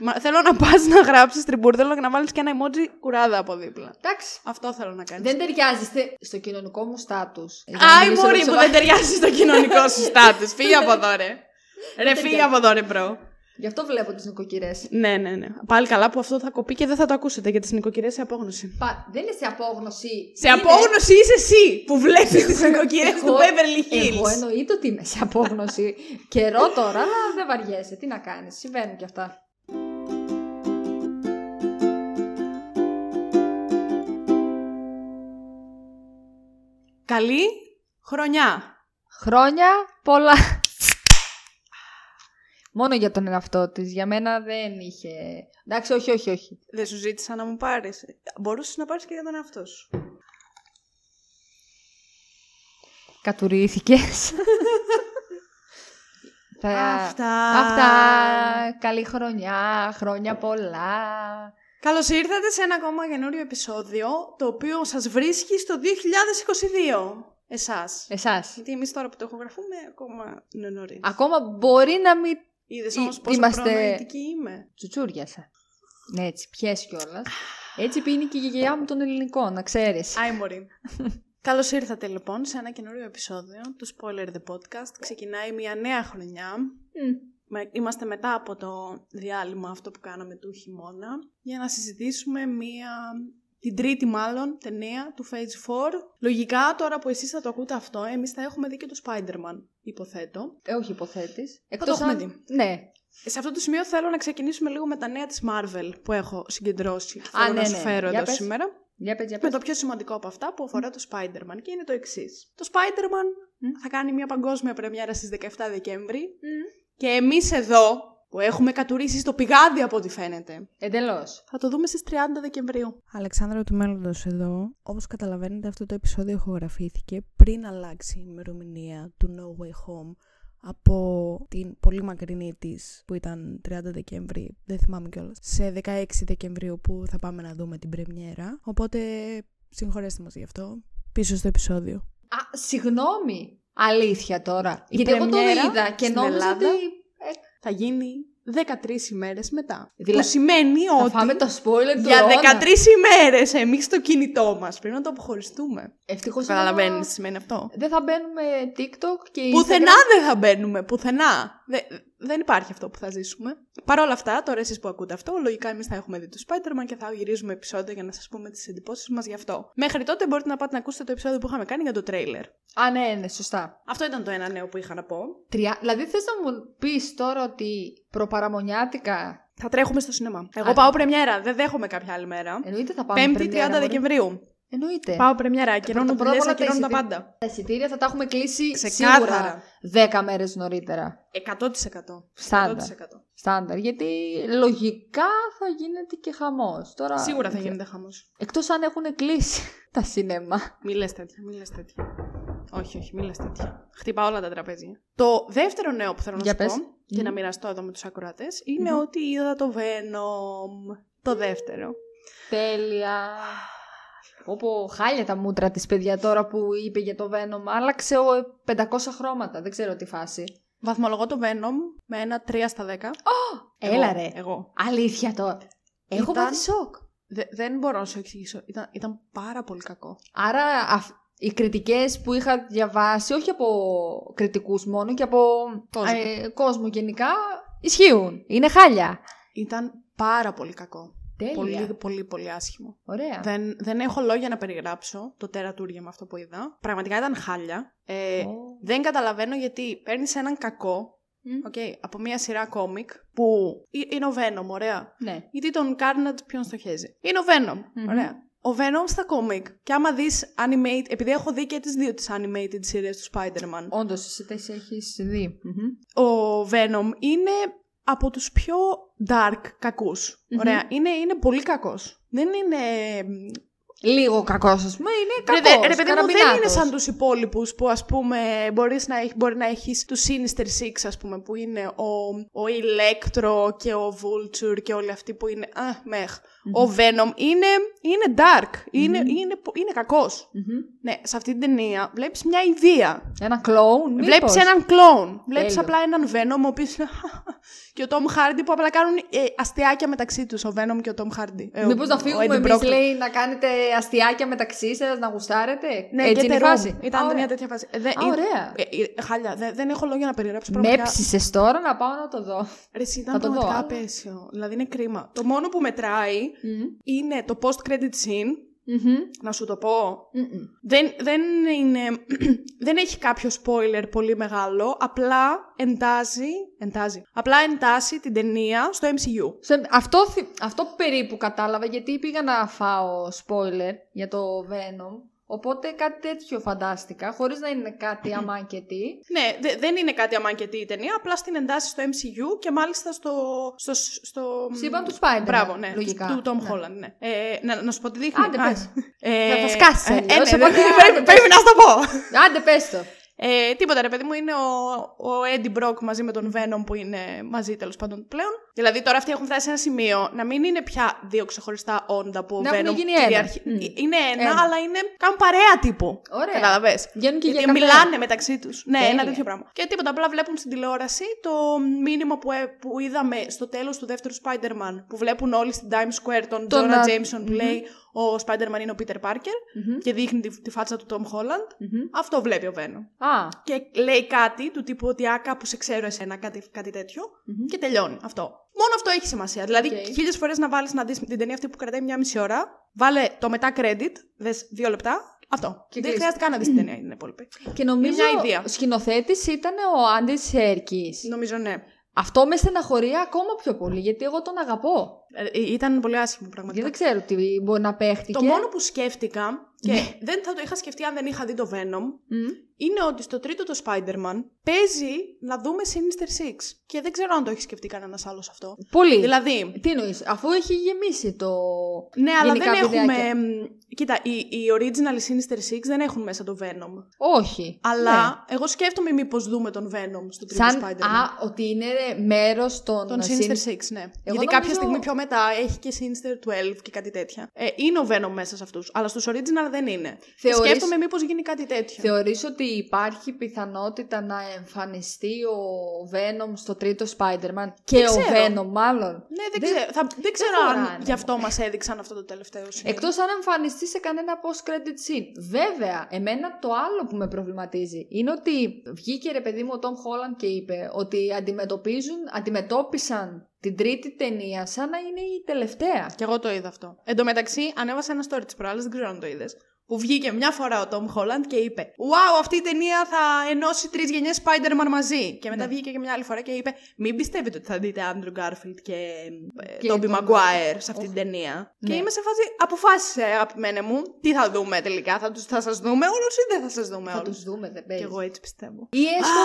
Μα, θέλω να πας να γράψεις τριμπούρδελο και να βάλεις και ένα emoji κουράδα από δίπλα. Εντάξει. Αυτό θέλω να κάνεις. Δεν ταιριάζει στε- στο κοινωνικό μου στάτους. Άι, μωρή που δεν ταιριάζει στο κοινωνικό σου στάτους. Φύγε από εδώ, ρε. Ρε, φύγε από εδώ, ρε, bro. Γι' αυτό βλέπω τις νοικοκυρές. Ναι, ναι, ναι. Πάλι καλά που αυτό θα κοπεί και δεν θα το ακούσετε για τις νοικοκυρές σε απόγνωση. Δεν είναι σε απόγνωση. Σε Είναι- απόγνωση είσαι εσύ που βλέπεις τις νοικοκυρές του Εγώ- Beverly Hills. Εγώ εννοείται ότι είμαι σε απόγνωση. Καιρό τώρα, αλλά δεν βαριέσαι. Τι να κάνεις, συμβαίνουν κι αυτά. Καλή χρονιά. Χρόνια πολλά. Μόνο για τον εαυτό της. Για μένα δεν είχε. Εντάξει, όχι, όχι, όχι. Δεν σου ζήτησα να μου πάρεις. Μπορούσες να πάρεις και για τον εαυτό σου. Κατουρήθηκε. Αυτά. Αυτά. Καλή χρονιά. Χρόνια πολλά. Καλώς ήρθατε σε ένα ακόμα καινούριο επεισόδιο, το οποίο σας βρίσκει στο 2022. Εσάς. Εσάς. Γιατί εμείς τώρα που το ηχογραφούμε, ακόμα είναι νωρίς. Ακόμα μπορεί να μην Είδες Εί- όμως πόσο είμαστε- προνοητική είμαι. τσουτσούριασα. Ναι, έτσι, πιες κιόλας. Έτσι πίνει και η γιαγιά μου των ελληνικών, να ξέρεις. Άι μωρή. Καλώς ήρθατε λοιπόν σε ένα καινούριο επεισόδιο του Spoiler The Podcast. Ξεκινάει μια νέα χρονιά. Με- Είμαστε μετά από το διάλειμμα αυτό που κάναμε του χειμώνα για να συζητήσουμε μία, την τρίτη μάλλον ταινία του Phase 4. Λογικά τώρα που εσείς θα το ακούτε αυτό, εμείς θα έχουμε δει και το Spider-Man, υποθέτω. Ε, όχι υποθέτει. το έχουμε δει. Ναι. Σε αυτό το σημείο θέλω να ξεκινήσουμε λίγο με τα νέα της Marvel που έχω συγκεντρώσει. και Α, Θέλω ναι, να σου ναι. φέρω Για εδώ πες. σήμερα. Για πες, για Με πες. το πιο σημαντικό από αυτά που αφορά το Spider-Man και είναι το εξής. Το Spider-Man θα κάνει μια παγκόσμια πρεμιέρα στις 17 Δεκέμβρη και εμείς εδώ που έχουμε κατουρίσει στο πηγάδι από ό,τι φαίνεται Εντελώς. θα το δούμε στις 30 Δεκεμβρίου. Αλεξάνδρα του Μέλλοντος εδώ. Όπως καταλαβαίνετε αυτό το επεισόδιο ηχογραφήθηκε πριν αλλάξει η ημερομηνία του No Way Home από την πολύ μακρινή της που ήταν 30 Δεκέμβρη, δεν θυμάμαι κιόλας, σε 16 Δεκεμβρίου που θα πάμε να δούμε την πρεμιέρα. Οπότε συγχωρέστε μας γι' αυτό. Πίσω στο επεισόδιο. Α, συγγνώμη. Αλήθεια τώρα. Η Γιατί εγώ το πρεμιέρα είδα και στην νόμιζα Ελλάδα ότι. ε, Θα γίνει 13 ημέρες μετά. Δηλαδή, που σημαίνει θα ότι φάμε το spoiler του για αιώνα. 13 ημέρες εμείς στο κινητό μας πρέπει να το αποχωριστούμε. Ευτυχώς Καταλαβαίνεις εγώ- τι σημαίνει αυτό. Δεν θα μπαίνουμε TikTok και Πουθενά Instagram. δεν θα μπαίνουμε, πουθενά. Δε- δεν υπάρχει αυτό που θα ζήσουμε. Παρ' όλα αυτά, τώρα εσείς που ακούτε αυτό, λογικά εμείς θα έχουμε δει το Spider-Man και θα γυρίζουμε επεισόδια για να σας πούμε τις εντυπώσεις μας γι' αυτό. Μέχρι τότε μπορείτε να πάτε να ακούσετε το επεισόδιο που είχαμε κάνει για το τρέιλερ. Α, ναι, ναι, σωστά. Αυτό ήταν το ένα νέο που είχα να πω. Τρια... Δηλαδή θες να μου πεις τώρα ότι προπαραμονιάτικα Θα τρέχουμε στο σινεμά. Εγώ Α. πάω πρεμιέρα, δεν δέχομαι κάποια άλλη μέρα. εννοείται θα πάμε 5η 30 πρεμιέρα, μωρέ. Δεκεμβρίου. Εννοείται. Πάω πρεμιέρα, ακυρώνω πρώτα δουλειές, απ' όλα τα ακυρώνω τα εισιτήρια. πάντα. Τα εισιτήρια θα τα έχουμε κλείσει Ξεκάθαρα. σίγουρα 10 μέρες νωρίτερα. 100%. Στάνταρ. 100%. Στάνταρ. Γιατί λογικά θα γίνεται και χαμός. Τώρα... Σίγουρα θα γίνεται χαμός. Εκτός αν έχουν κλείσει τα σινέμα. Μη λες τέτοια, μη λες τέτοια. Όχι, όχι, μη λες τέτοια. Χτυπά όλα τα τραπέζια. Το δεύτερο νέο που θέλω να Για σου πες. πω και να Μμμ. μοιραστώ εδώ με τους ακροατές είναι Μμμ. ότι είδα το Venom. Το δεύτερο. Τέλεια. Όπω χάλια τα μούτρα της παιδιά τώρα που είπε για το Venom. Άλλαξε ο 500 χρώματα. Δεν ξέρω τι φάση. Βαθμολογώ το Venom με ένα 3 στα 10. Έλα Εγώ, ρε. Εγώ. Αλήθεια τώρα. Έχω Ήταν- πάθει σοκ. Δε- δεν μπορώ να σου εξηγήσω. Ήταν, ήταν πάρα πολύ κακό. Άρα αυ- οι κριτικές που είχα διαβάσει, όχι από κριτικούς μόνο και από Κόσμο. ε, κόσμο γενικά, ισχύουν. Είναι χάλια. Ήταν πάρα πολύ κακό. Τέλεια. Πολύ, πολύ, πολύ άσχημο. Ωραία. Δεν, δεν έχω λόγια να περιγράψω το τερατούργημα αυτό που είδα. Πραγματικά ήταν χάλια. Ε, Ω. Δεν καταλαβαίνω γιατί παίρνεις έναν κακό Μμ. οκ, από μια σειρά κόμικ που ε- είναι ο Venom, ωραία. Ναι. Γιατί τον Carnage ποιον στοχέζει. Είναι ο Venom, Μμμ. ωραία. Ο Venom στα κόμικ. Και άμα δεις animate, επειδή έχω δει και τις δύο τις animated σειρές του Spider-Man, Όντως, εσύ τις έχεις δει. Μμμ. ο Venom είναι από τους πιο dark κακους Μμμ. Ωραία. Είναι, είναι πολύ κακός. Δεν είναι Λίγο κακός, ας πούμε, είναι Ρε, κακός. δε- ρε παιδί μου, δεν είναι καραμπινάτος. σαν τους υπόλοιπους που ας πούμε μπορείς να έχ, μπορεί να έχεις τους Sinister Six ας πούμε που είναι ο, ο Electro και ο Vulture και όλοι αυτοί που είναι α, μεχ. Ο Venom είναι, είναι dark, είναι, είναι, πο- είναι κακός. Μμμ. Ναι, σε αυτή την ταινία βλέπεις μια ιδέα. Ένα κλόουν, μήπως. Βλέπεις έναν κλόουν. Βλέπεις Τέλειο. απλά έναν Venom ο οποίος είναι και και ο Tom Hardy που απλά κάνουν ε, αστιάκια μεταξύ τους, ο Venom και ο Tom Hardy. Ε, Μήπως ο- να ο φύγουμε Eddie εμείς, Brock. λέει, να κάνετε αστιάκια μεταξύ σας, να γουστάρετε; Ναι, Έτσι Get είναι η a Room. φάση. Ήταν Α, ωραία. μια τέτοια φάση. Ε, δε- Α, είναι- ωραία. ε, ε, χάλια, δε- δεν έχω λόγια να περιγράψω Με πραγματικά. έψησες τώρα να πάω να το δω. Ρε, εσύ, Θα ήταν το δω, πραγματικά αλλά- απέσιο. Δηλαδή είναι κρίμα. Το μόνο που μετράει είναι το post-credit scene. Μμμ. Να σου το πω. Μμμ. Δεν, δεν, είναι, δεν έχει κάποιο spoiler πολύ μεγάλο. Απλά εντάζει, εντάζει. Απλά εντάσσει την ταινία στο MCU. Σε- Αυτό, θυ- αυτό περίπου κατάλαβα γιατί πήγα να φάω spoiler για το Venom. Οπότε κάτι τέτοιο φαντάστηκα, χωρίς να είναι κάτι αμάκετη. Ναι, δε- δεν είναι κάτι αμάκετη η ταινία, απλά στην εντάσσει στο MCU και μάλιστα στο. στο, στο Σύμπαν του Spider-Man, Μπράβο, ναι. λογικά. Του Tom Ναι. Holland, ναι. Ε, να, να σου πω τι δείχνει. Άντε, Α, πες. Ε, Θα- θα σκάσεις ε, αλλιώς, ε, ναι, οπότε δεν- άντε, πρέπει, πες. πρέπει να σου το πω. Άντε πες το. Ε, τίποτα ρε παιδί μου, είναι ο, ο Eddie Brock μαζί με τον Venom που είναι μαζί τέλος πάντων πλέον. Δηλαδή τώρα αυτοί έχουν φτάσει σε ένα σημείο να μην είναι πια δύο ξεχωριστά όντα που ο Να έχουν Venom γίνει ένα. κυριαρχεί. Μμ. Ε, Είναι ένα, Ένα. αλλά είναι. κάνουν παρέα τύπου. Ωραία. Κατάλαβες. Βγαίνουν και Γιατί για καφέ. μιλάνε μεταξύ τους. Ναι, Τέλεια. ένα τέτοιο πράγμα. Και τίποτα, απλά βλέπουν στην τηλεόραση το μήνυμα που, ε, που είδαμε στο τέλος του δεύτερου Spider-Man. Που βλέπουν όλοι στην Times Square τον Τον Jonah να- Jameson που λέει ο Spider-Man είναι ο Peter Parker Μμμ. και δείχνει τη, τη φάτσα του Tom Holland. Μμμ. Αυτό βλέπει ο Venom. Α, Και λέει κάτι του τύπου ότι α, κάπου σε ξέρω εσένα, κάτι, κάτι τέτοιο. Μμμ. Και τελειώνει αυτό. Μόνο αυτό έχει σημασία. Δηλαδή, Οκ. χίλιες φορές να βάλεις να δεις την ταινία αυτή που κρατάει μια μισή ώρα, βάλε το μετά credit, δες δύο λεπτά. Αυτό. Και Δεν κλείσει. χρειάζεται καν να δεις την ταινία, την υπόλοιπη. και νομίζω Μια ιδέα. ο σκηνοθέτης ήταν ο Άντι Σέρκης. Νομίζω ναι. Αυτό με στεναχωρεί ακόμα πιο πολύ, γιατί εγώ τον αγαπώ. Ε, ήταν πολύ άσχημο Γιατί πραγματικά. δεν ξέρω τι μπορεί να παίχτηκε. Το μόνο που σκέφτηκα, και Ναι. δεν θα το είχα σκεφτεί αν δεν είχα δει το Venom, Μμ. είναι ότι στο τρίτο το Spider-Man παίζει να δούμε Sinister Six. Και δεν ξέρω αν το έχει σκεφτεί κανένας άλλος αυτό. Πολύ. Δηλαδή, Τι εννοείς, αφού έχει γεμίσει το. Ναι, αλλά γενικά δεν έχουμε. βιντεάκια. μ, Κοίτα, οι, οι original Sinister Six δεν έχουν μέσα το Venom. Όχι. Αλλά εγώ σκέφτομαι μήπως δούμε τον Venom στο τρίτο Ναι. Σαν. Spider-Man. Α, ότι είναι μέρος των. Τον Sin- Sinister Six, ναι. Γιατί νομίζω- κάποια στιγμή πιο μετά έχει και Sinister 12 και κάτι τέτοια. Ε, είναι ο Venom μέσα σε αυτούς. Αλλά στους original δεν είναι. Και Θεωρείς- σκέφτομαι μήπως γίνει κάτι τέτοιο. Θεωρείς ότι υπάρχει πιθανότητα να εμφανιστεί ο Venom στο τρίτο Spider-Man; Και ο ξέρω. Venom μάλλον. Ναι, δεν, Δεν- ξέρω, θα, δεν ξέρω χωράνε. αν γι' αυτό μας έδειξαν αυτό το τελευταίο σημείο. Εκτός αν εμφανιστεί σε κανένα post-credit scene. Βέβαια, εμένα το άλλο που με προβληματίζει είναι ότι βγήκε ρε παιδί μου ο Tom Holland και είπε ότι αντιμετωπίζουν, αντιμετώπισαν την τρίτη ταινία σαν να είναι η τελευταία. Και εγώ το είδα αυτό. Εν τω μεταξύ, ανέβασα ένα story της προάλλη, δεν ξέρω αν το είδες. Που βγήκε μια φορά ο Tom Holland και είπε: Wow, αυτή η ταινία θα ενώσει τρεις γενιές Spider-Man μαζί. Και μετά Ναι. βγήκε και μια άλλη φορά και είπε: Μην πιστεύετε ότι θα δείτε Andrew Garfield και, ε, Και Tobey τον- Maguire σε αυτή την ταινία. Ναι. Και είμαι σε φάση: Αποφάσισε, αγαπημένε μου, τι θα δούμε τελικά. Θα, τους, θα σας δούμε όλους ή δεν θα σας δούμε Θα όλους; τους δούμε, δεν Και παίζει. εγώ έτσι πιστεύω. Ή έστω,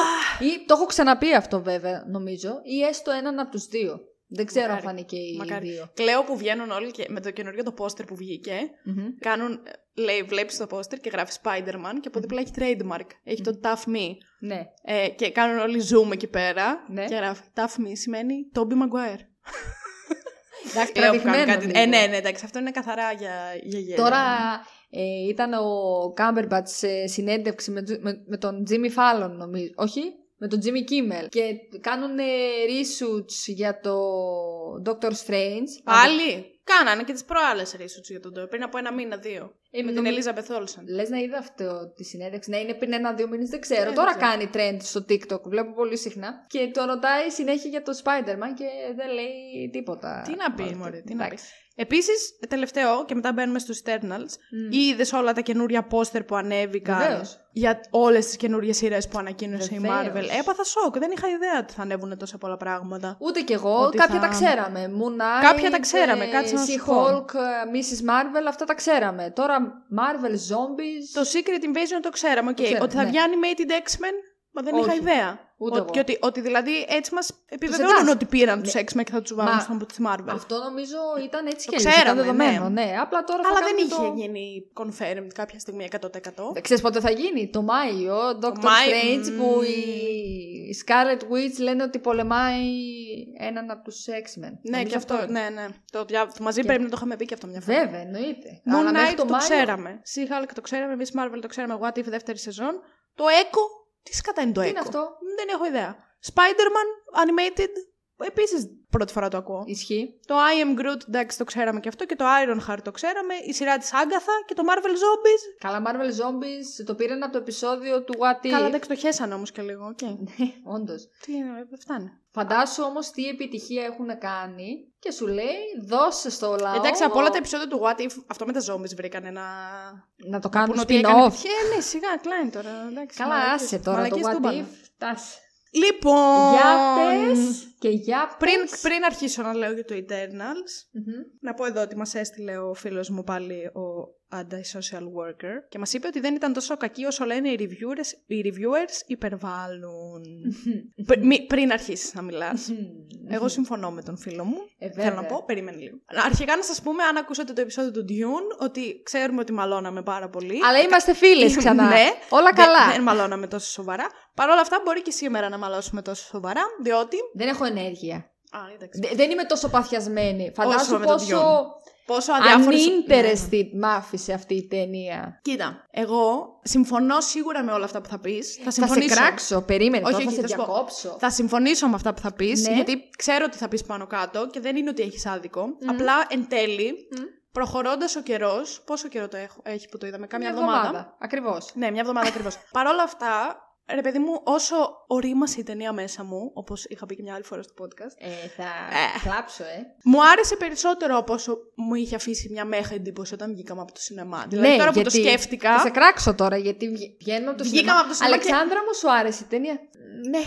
ή, το έχω ξαναπεί αυτό βέβαια νομίζω, ή έστω έναν από τους δύο. Δεν ξέρω Μακάρι. αν φάνηκε οι Μακάρι. δύο. Κλαίω που βγαίνουν όλοι και με το καινούριο το πόστερ που βγήκε. Μμμ. Κάνουν, λέει, βλέπεις το πόστερ και γράφει Spider-Man και από δίπλα έχει trademark. Έχει το Tough Me. Ναι. Ε, και κάνουν όλοι zoom εκεί πέρα. Ναι. Και γράφει Tough Me σημαίνει Toby Maguire. Εντάξει, Λέω που κάνουν τραβηγμένο κάτι. λίγο. Ε, ναι, ναι, εντάξει, αυτό είναι καθαρά για, για γέλιο. Τώρα ε, ήταν ο Κάμπερμπατ σε συνέντευξη με, του- με, με τον Jimmy Fallon, νομίζω. Όχι, με τον Jimmy Kimmel. Και κάνουν ε, reshoots για το Doctor Strange. Πάλι; Κάνανε και τις προάλλες research για τον Toby. Πριν από ένα μήνα, δύο. Ε, με την νομι- Elizabeth Olsen. Λες να είδα αυτό τη συνέντευξη. Ναι, είναι πριν ένα-δύο μήνες, δεν ξέρω. Ε, δεν Τώρα ξέρω. κάνει trend στο TikTok, βλέπω πολύ συχνά. Και το ρωτάει συνέχεια για το Spider-Man και δεν λέει τίποτα. Τι να πεις, Αυτό. μωρέ, τι να πεις. Εντάξει. Επίσης, τελευταίο, και μετά μπαίνουμε στους Eternals, Μμ. είδες όλα τα καινούρια πόστερ που ανέβηκαν Βεβαίως. για όλες τις καινούριες σειρές που ανακοίνωσε η Βεβαίως. Marvel. Έπαθα σοκ. Δεν είχα ιδέα ότι θα ανέβουν τόσα πολλά πράγματα. Ούτε κι εγώ. Ότι κάποια θα- τα ξέραμε. Moon Knight, Κάποια τα ξέραμε, ε, κάτσε να σου πω. She-Hulk, ε, Ms. Marvel, αυτά τα ξέραμε. Τώρα Marvel Zombies. Το Secret Invasion το ξέραμε. οκ. ξέραμε, ότι θα ναι. βγει animated X-Men, μα δεν Όχι. είχα ιδέα. Ούτε Ότι- εγώ. και ότι, ότι δηλαδή έτσι μας επιβεβαιώνουν εντάσσουν. ότι πήραν Ναι. τους X-Men και θα τους βάλουν Μα στον τη Marvel. Αυτό νομίζω ήταν έτσι Το και αλλιώς, ήταν ξέραμε, δεδομένο. ναι. Ναι. απλά τώρα θα Αλλά δεν κάνουμε είχε το... γίνει confirmed κάποια στιγμή 100%. Δεν ξέρεις πότε θα γίνει, το Μάιο, Doctor Μάιο, Strange μμμ. που η Scarlet Witch λένε ότι πολεμάει έναν από τους X-Men. Ναι, Νομίζω και αυτό. Ναι, ναι. Το, δια- μαζί Και- πρέπει να το είχαμε πει και αυτό μια φορά. Βέβαια, εννοείται. Moon Αλλά μέχρι Knight το, Μάιο- ξέραμε. She-Hulk το ξέραμε. Miss Marvel το ξέραμε. What If δεύτερη σεζόν. Το Echo. Τι σκατά είναι το Echo. Τι είναι αυτό; Δεν έχω ιδέα. Spider-Man Animated. Επίσης πρώτη φορά το ακούω. Ισχύει. Το I am Groot, εντάξει, το ξέραμε και αυτό. Και το Ironheart το ξέραμε. Η σειρά της Άγκαθα και το Marvel Zombies. Καλά, Marvel Zombies το πήραν από το επεισόδιο του What If. Καλά, εντάξει, το χέσανε όμως και λίγο. Okay. Όντως. Τι είναι, δεν φτάνει. Φαντάσου όμως τι επιτυχία έχουν κάνει και σου λέει δώσε στο λαό. Εντάξει, από όλα τα επεισόδια του What If, αυτό με τα zombies βρήκανε να. Να το κάνουν ότι spin-off. έκανε επιτυχία. Ε, ναι, σιγά, κλάιν τώρα. Εντάξει, Καλά, μαλακίες. άσε τώρα το Μαλακίες What τούμπανα. If. Φτάσε. Λοιπόν. Για πες και για Πριν, πες. πριν αρχίσω να λέω για το Eternals, Μμμ. να πω εδώ ότι μας έστειλε ο φίλος μου πάλι ο anti-social worker και μας είπε ότι δεν ήταν τόσο κακή όσο λένε οι reviewers, οι reviewers υπερβάλλουν. Πρι- μη- πριν αρχίσεις να μιλάς. Εγώ συμφωνώ με τον φίλο μου. Ε, Θέλω να βέβαια. πω, περίμενε λίγο. Αρχικά να σας πούμε, αν ακούσατε το επεισόδιο του Dune, ότι ξέρουμε ότι μαλώναμε πάρα πολύ. Αλλά είμαστε φίλες ξανά. Ναι. Όλα Δεν- καλά. Δεν, μαλώναμε τόσο σοβαρά. Παρ' όλα αυτά, μπορεί και σήμερα να μαλώσουμε τόσο σοβαρά, διότι. Δεν έχω ενέργεια. Α, εντάξει. Δε- δεν είμαι τόσο παθιασμένη. Φαντάσου με το πόσο Πόσο αδιάφορο. uninterested μ' άφησε αυτή η ταινία. Κοίτα, εγώ συμφωνώ σίγουρα με όλα αυτά που θα πεις. Θα Θα σε συμφωνήσω. κράξω, περίμενε, Όχι, τώρα θα όχι, σε θα σου πω. διακόψω. Θα συμφωνήσω με αυτά που θα πεις, Ναι. γιατί ξέρω ότι θα πεις πάνω κάτω και δεν είναι ότι έχεις άδικο. Απλά εν τέλει, Μμ. προχωρώντας ο καιρός. Πόσο καιρό το έχω, έχει που το είδαμε, Κάμια Μια εβδομάδα. εβδομάδα. Ακριβώς. Ναι, μια εβδομάδα ακριβώς. Παρ' όλα αυτά, ρε παιδί μου, όσο ορίμασε η ταινία μέσα μου, όπως είχα πει και μια άλλη φορά στο podcast, Ε, θα Ε. κλάψω, ε. μου άρεσε περισσότερο από όσο μου είχε αφήσει μια μέχα εντύπωση όταν βγήκαμε από το σινεμά. Δηλαδή ναι, τώρα που γιατί... το σκέφτηκα. Θα σε κράξω τώρα, γιατί βγ- βγαίνουμε από το Βγήκαμε σινεμά. από το σινεμά και- Αλεξάνδρα μου σου άρεσε η ταινία; Ναι.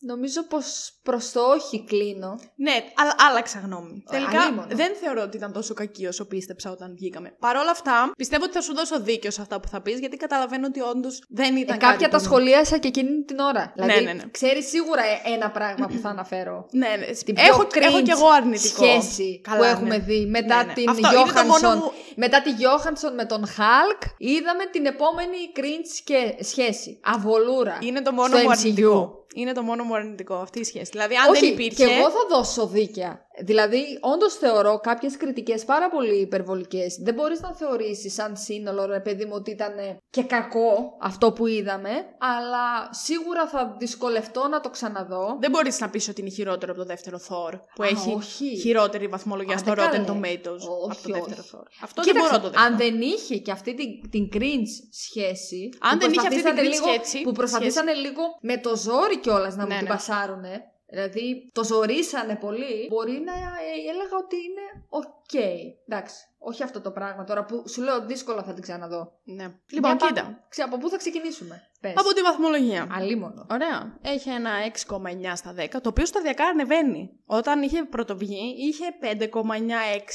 Νομίζω πως προς το όχι κλείνω. Ναι, αλλά άλλαξα γνώμη. Ε, Τελικά αλίμονο. δεν θεωρώ ότι ήταν τόσο κακή όσο πίστεψα όταν βγήκαμε. Παρ' όλα αυτά, πιστεύω ότι θα σου δώσω δίκιο σε αυτά που θα πεις, γιατί καταλαβαίνω ότι όντως δεν Ε, ήταν. κάποια κάτι τα που- σχολίασα και εκείνη την ώρα. Δηλαδή, ναι, ναι. ξέρεις σίγουρα ε- ένα πράγμα που θα αναφέρω. Ναι, ναι. Την πιο Έχω, cringe έχω κι εγώ αρνητικό. σχέση Καλά, που ναι. έχουμε δει μετά Ναι, ναι. την Αυτό είναι το μόνο Johansson. μου- Μετά τη Johansson με τον Hulk είδαμε την επόμενη cringe και σχέση. Αβολούρα. Είναι το μόνο στο μου MCU. αρνητικό. Είναι το μόνο μου αρνητικό αυτή η σχέση. Δηλαδή, αν Όχι, δεν υπήρχε. και εγώ θα δώσω δίκαια. Δηλαδή, όντως θεωρώ κάποιες κριτικές πάρα πολύ υπερβολικές. Δεν μπορείς να θεωρήσεις σαν σύνολο, ρε παιδί μου, ότι ήταν και κακό αυτό που είδαμε. Αλλά σίγουρα θα δυσκολευτώ να το ξαναδώ. Δεν μπορείς να πεις ότι είναι χειρότερο από το δεύτερο Thor που Α, έχει όχι. χειρότερη βαθμολογία Α, στο δεν Rotten καλέ. Tomatoes από Όχι, το δεύτερο όχι. Thor. Αυτό δεν Κοίταξε, μπορώ να το δεχτώ. αν δεν είχε και αυτή την, την cringe σχέση. Αν που δεν είχε αυτή την προσπαθήσανε cringe λίγο, σχέση- Που προσπαθήσανε λίγο με το ζόρι κιόλας να μου Ναι, την ναι. πασάρουνε. Δηλαδή το ζορίσανε πολύ. Μπορεί να ε, έλεγα ότι είναι οκ. Εντάξει. Όχι αυτό το πράγμα τώρα που σου λέω δύσκολα θα την ξαναδώ. Ναι. Λοιπόν, Για κοίτα. πάμε. Ξέ, από πού θα ξεκινήσουμε; Πες. Από τη βαθμολογία. Αλίμονο. Ωραία. Έχει ένα 6,9 στα 10, το οποίο σταδιακά ανεβαίνει. Όταν είχε πρωτοβγεί, είχε 5,9,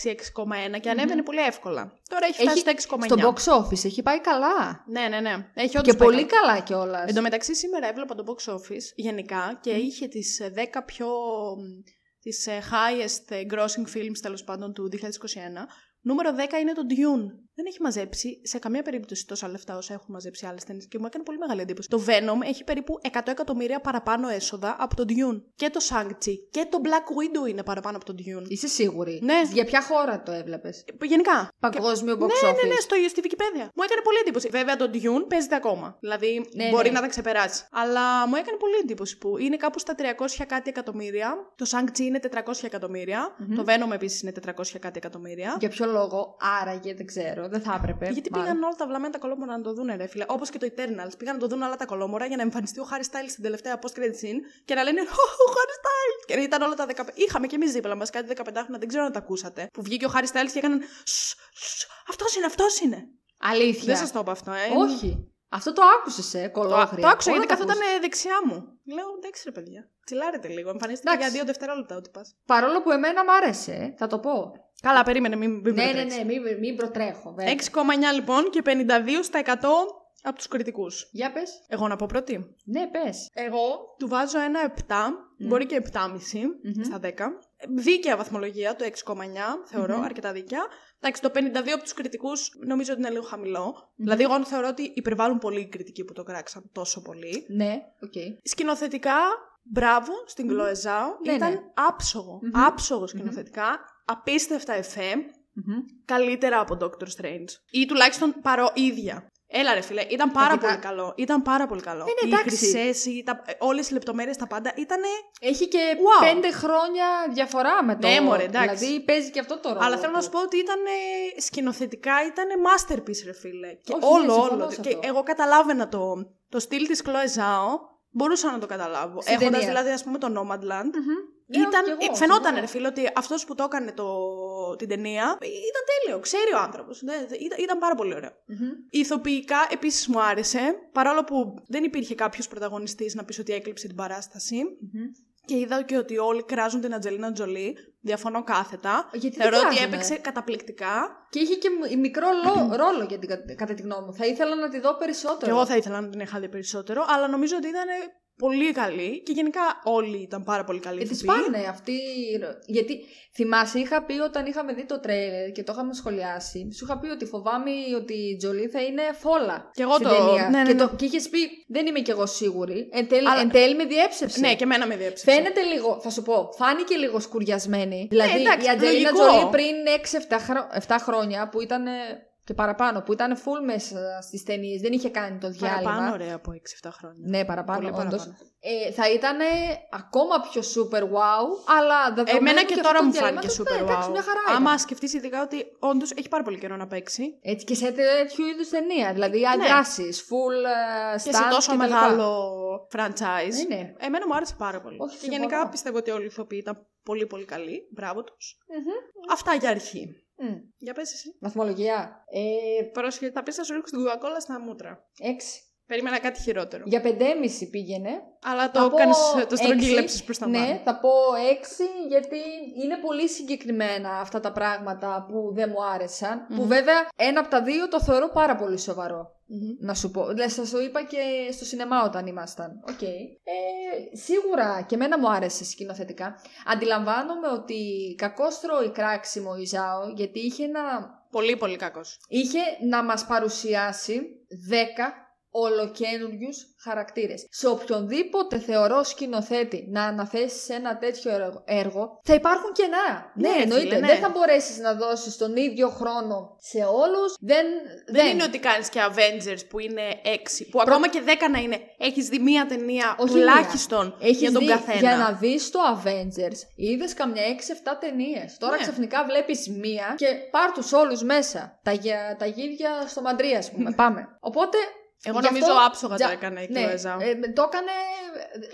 6, 6,1 και ανέβαινε πολύ εύκολα. Τώρα έχει φτάσει Έχει, στο 6,9. στο box office έχει πάει καλά. Ναι, ναι, ναι. Έχει όντως Και πάει πολύ καλά. καλά κιόλας. Εν τω μεταξύ, σήμερα έβλεπα το box office γενικά και είχε τις ε, 10 πιο. Τις ε, highest ε, grossing films τέλος πάντων του 2021. Νούμερο 10 είναι το Dune. Δεν έχει μαζέψει σε καμία περίπτωση τόσα λεφτά όσα έχουν μαζέψει άλλες ταινίες και μου έκανε πολύ μεγάλη εντύπωση. Το Venom έχει περίπου 100 εκατομμύρια παραπάνω έσοδα από το Dune. Και το Shang-Chi και το Black Widow είναι παραπάνω από το Dune. Είσαι σίγουρη; Ναι. Για ποια χώρα το έβλεπες; Γενικά. Παγκόσμιο box Ναι, office. ναι, ναι, στο, στη Wikipedia. Μου έκανε πολύ εντύπωση. Βέβαια το Dune παίζεται ακόμα. Δηλαδή Ναι, μπορεί ναι. να τα ξεπεράσει. Αλλά μου έκανε πολύ εντύπωση που είναι κάπου στα 300 κάτι εκατομμύρια. Το Shang-Chi είναι 400 εκατομμύρια. Μμμ. Το Venom επίσης είναι 400 κάτι εκατομμύρια. Για ποιο λόγο, άραγε δεν ξέρω, δεν θα έπρεπε. Γιατί μάλλον. πήγαν όλα τα βλαμμένα τα κολόμορα να το δουν, ρε φίλε. Όπως και το Eternals. Πήγαν να το δουν όλα τα κολόμορα για να εμφανιστεί ο Harry Styles στην τελευταία post credit scene και να λένε «Ω, Ο Harry Styles! Και ήταν όλα τα 15. Είχαμε και εμείς δίπλα μας κάτι 15 χρόνια, δεν ξέρω αν τα ακούσατε. Που βγήκε ο Harry Styles και έκαναν Αυτός είναι, αυτός είναι. Αλήθεια. Δεν σας το είπα αυτό, ε. Όχι. Αυτό το άκουσες, ε, Το, κολόγρια. το άκουσα Όλα γιατί τα καθόταν ακούς. ε, δεξιά μου. Λέω εντάξει ρε παιδιά. Τσιλάρετε λίγο. Εμφανίστηκε Εντάξει. για δύο δευτερόλεπτα ότι πας. Παρόλο που εμένα μ' άρεσε, ε, θα το πω. Καλά, περίμενε, μην, μην ναι, ναι, προτρέξεις. ναι, μην, μην προτρέχω. βέβαια. 6,9 λοιπόν και 52 στα 100 από τους κριτικούς. Για πες. Εγώ να πω πρώτη. Ναι, πες. Εγώ του βάζω ένα 7, μπορεί και 7,5 Μμμ. στα 10. Δίκαια βαθμολογία, το 6,9 θεωρώ, Μμμ. αρκετά δίκαια. Εντάξει, το 52 από τους κριτικούς νομίζω ότι είναι λίγο χαμηλό. Δηλαδή, εγώ θεωρώ ότι υπερβάλλουν πολύ οι κριτικοί που το κράξαν τόσο πολύ. Ναι, οκ. Σκηνοθετικά, μπράβο στην Chloe Zhao. Ναι, Ήταν ναι. άψογο. Μμμ. Άψογο σκηνοθετικά. Απίστευτα εφέ. Μμμ. Καλύτερα από Doctor Strange. Ή τουλάχιστον παρό ίδια. Έλα ρε φίλε, ήταν πάρα Κοίτα. πολύ καλό. Ήταν πάρα πολύ καλό. Είναι οι εντάξει. χρυσές, οι, τα, όλες οι λεπτομέρειες, τα πάντα ήταν... Έχει και Wow. πέντε χρόνια διαφορά με το. Ναι, μωρέ, εντάξει. Δηλαδή παίζει και αυτό το ρόλο. Αλλά θέλω να του. σου πω ότι ήταν ε, σκηνοθετικά, ήταν masterpiece ρε φίλε. Και Όχι, ναι, όλο, συμφωνώ όλο. σε Και αυτό. εγώ καταλάβαινα το, το στυλ της Chloe Zhao, μπορούσα να το καταλάβω. Στην Έχοντας ταινία. δηλαδή ας πούμε το Nomadland. Μμμ. Ναι, Ήταν, όχι, κι εγώ, ε, φαινόταν συμφωνώ. ρε φίλε ότι αυτός που το έκανε το, την ταινία ήταν τέλειο, ξέρει ο άνθρωπος. Ναι, ήταν, ήταν πάρα πολύ ωραίο. Μμμ. Ηθοποιικά επίσης μου άρεσε, παρόλο που δεν υπήρχε κάποιος πρωταγωνιστής να πεις ότι έκλειψε την παράσταση. Μμμ. Και είδα και ότι όλοι κράζουν την Ατζελίνα Τζολί. Διαφωνώ κάθετα. Γιατί Θεωρώ δεν ότι κράζουνε; έπαιξε καταπληκτικά. Και είχε και μ- μικρό λο- ρόλο για την, κα- κατά τη γνώμη μου. Θα ήθελα να τη δω περισσότερο. Και εγώ θα ήθελα να την είχα δει περισσότερο, αλλά νομίζω ότι ήταν πολύ καλή και γενικά όλοι ήταν πάρα πολύ καλοί. Και τη ηθοποιοί. σπάνε αυτή. Γιατί θυμάσαι, είχα πει όταν είχαμε δει το τρέιλερ και το είχαμε σχολιάσει, σου είχα πει ότι φοβάμαι ότι η Τζολί θα είναι φόλα. Και εγώ στην το- ταινία. ναι, ναι, και, ναι. το... και είχες πει, δεν είμαι κι εγώ σίγουρη. Εν τέλει, Αλλά- εν τέλει με διέψευσε. Ναι, και εμένα με διέψευσε. Φαίνεται λίγο, θα σου πω, φάνηκε λίγο σκουριασμένη. Δηλαδή εντάξει, η Αντζελίνα λογικό. Τζολί πριν 6-7 χρο... 7 χρόνια που ήταν. Και παραπάνω, που ήταν full μέσα στις ταινίες, δεν είχε κάνει το διάλειμμα. Παραπάνω ωραία από 6-7 χρόνια. Ναι, παραπάνω, Πολύ όντως. παραπάνω. Ε, θα ήταν ακόμα πιο super wow, αλλά δεδομένου Εμένα και αυτού τώρα του μου διαλύματος, φάνηκε super ναι, εντάξει, wow. μια χαρά Άμα ήταν. σκεφτείς ειδικά ότι όντως έχει πάρα πολύ καιρό να παίξει. Έτσι και σε τέτοιου είδους ταινία. Δηλαδή αντράσει, full uh, Ναι. Και σε τόσο μεγάλο franchise. Ναι, ναι. Εμένα μου άρεσε πάρα πολύ. Όχι, και συμφωνώ. γενικά πιστεύω ότι όλοι οι ηθοποιοί ήταν πολύ πολύ καλοί. Μπράβο τους. Αυτά για αρχή. Για πες εσύ. Βαθμολογία. Ε, Πρόσεχε, θα πεις να σου ρίξω την κόκα κόλα στα μούτρα. 6. Περίμενα κάτι χειρότερο. Για 5,5 πήγαινε. Αλλά Θα το πω κάνεις, το έξι. στρογγύλεψες προς τα Ναι, πάνω. θα πω 6 γιατί είναι πολύ συγκεκριμένα αυτά τα πράγματα που δεν μου αρεσαν Που Μμμ. βέβαια ένα από τα δύο το θεωρώ πάρα πολύ σοβαρό. Μμμ. Να σου πω. Δηλαδή, σας το είπα και στο σινεμά όταν ήμασταν. ΟΚ. Ε, σίγουρα και εμένα μου άρεσε σκηνοθετικά. Αντιλαμβάνομαι ότι κακώς τρώει κράξιμο η Ζάο γιατί είχε να, Πολύ πολύ κακός. είχε να μας παρουσιάσει 10 ολοκένουργιους χαρακτήρες. Σε οποιονδήποτε θεωρώ σκηνοθέτη να αναθέσεις σε ένα τέτοιο έργο- έργο, θα υπάρχουν κενά. Ναι, Ναι, εννοείται. φίλε, ναι. Δεν θα μπορέσεις να δώσεις τον ίδιο χρόνο σε όλους. Δεν, Δεν, είναι ότι κάνεις και Avengers που είναι 6, που ακόμα και 10 να είναι. Έχεις δει μία ταινία Όχι τουλάχιστον Έχεις για τον δει, καθένα. Για να δεις το Avengers, είδες καμιά 6-7 ταινίες. Τώρα Ναι. ξαφνικά βλέπεις μία και πάρ τους όλους μέσα. Τα, γε- τα γύρια στο μαντρί, ας πούμε. Πάμε. Οπότε. Εγώ γι' νομίζω αυτό- άψογα τζα- το έκανε η ναι, Chloe Zhao. ε, το έκανε.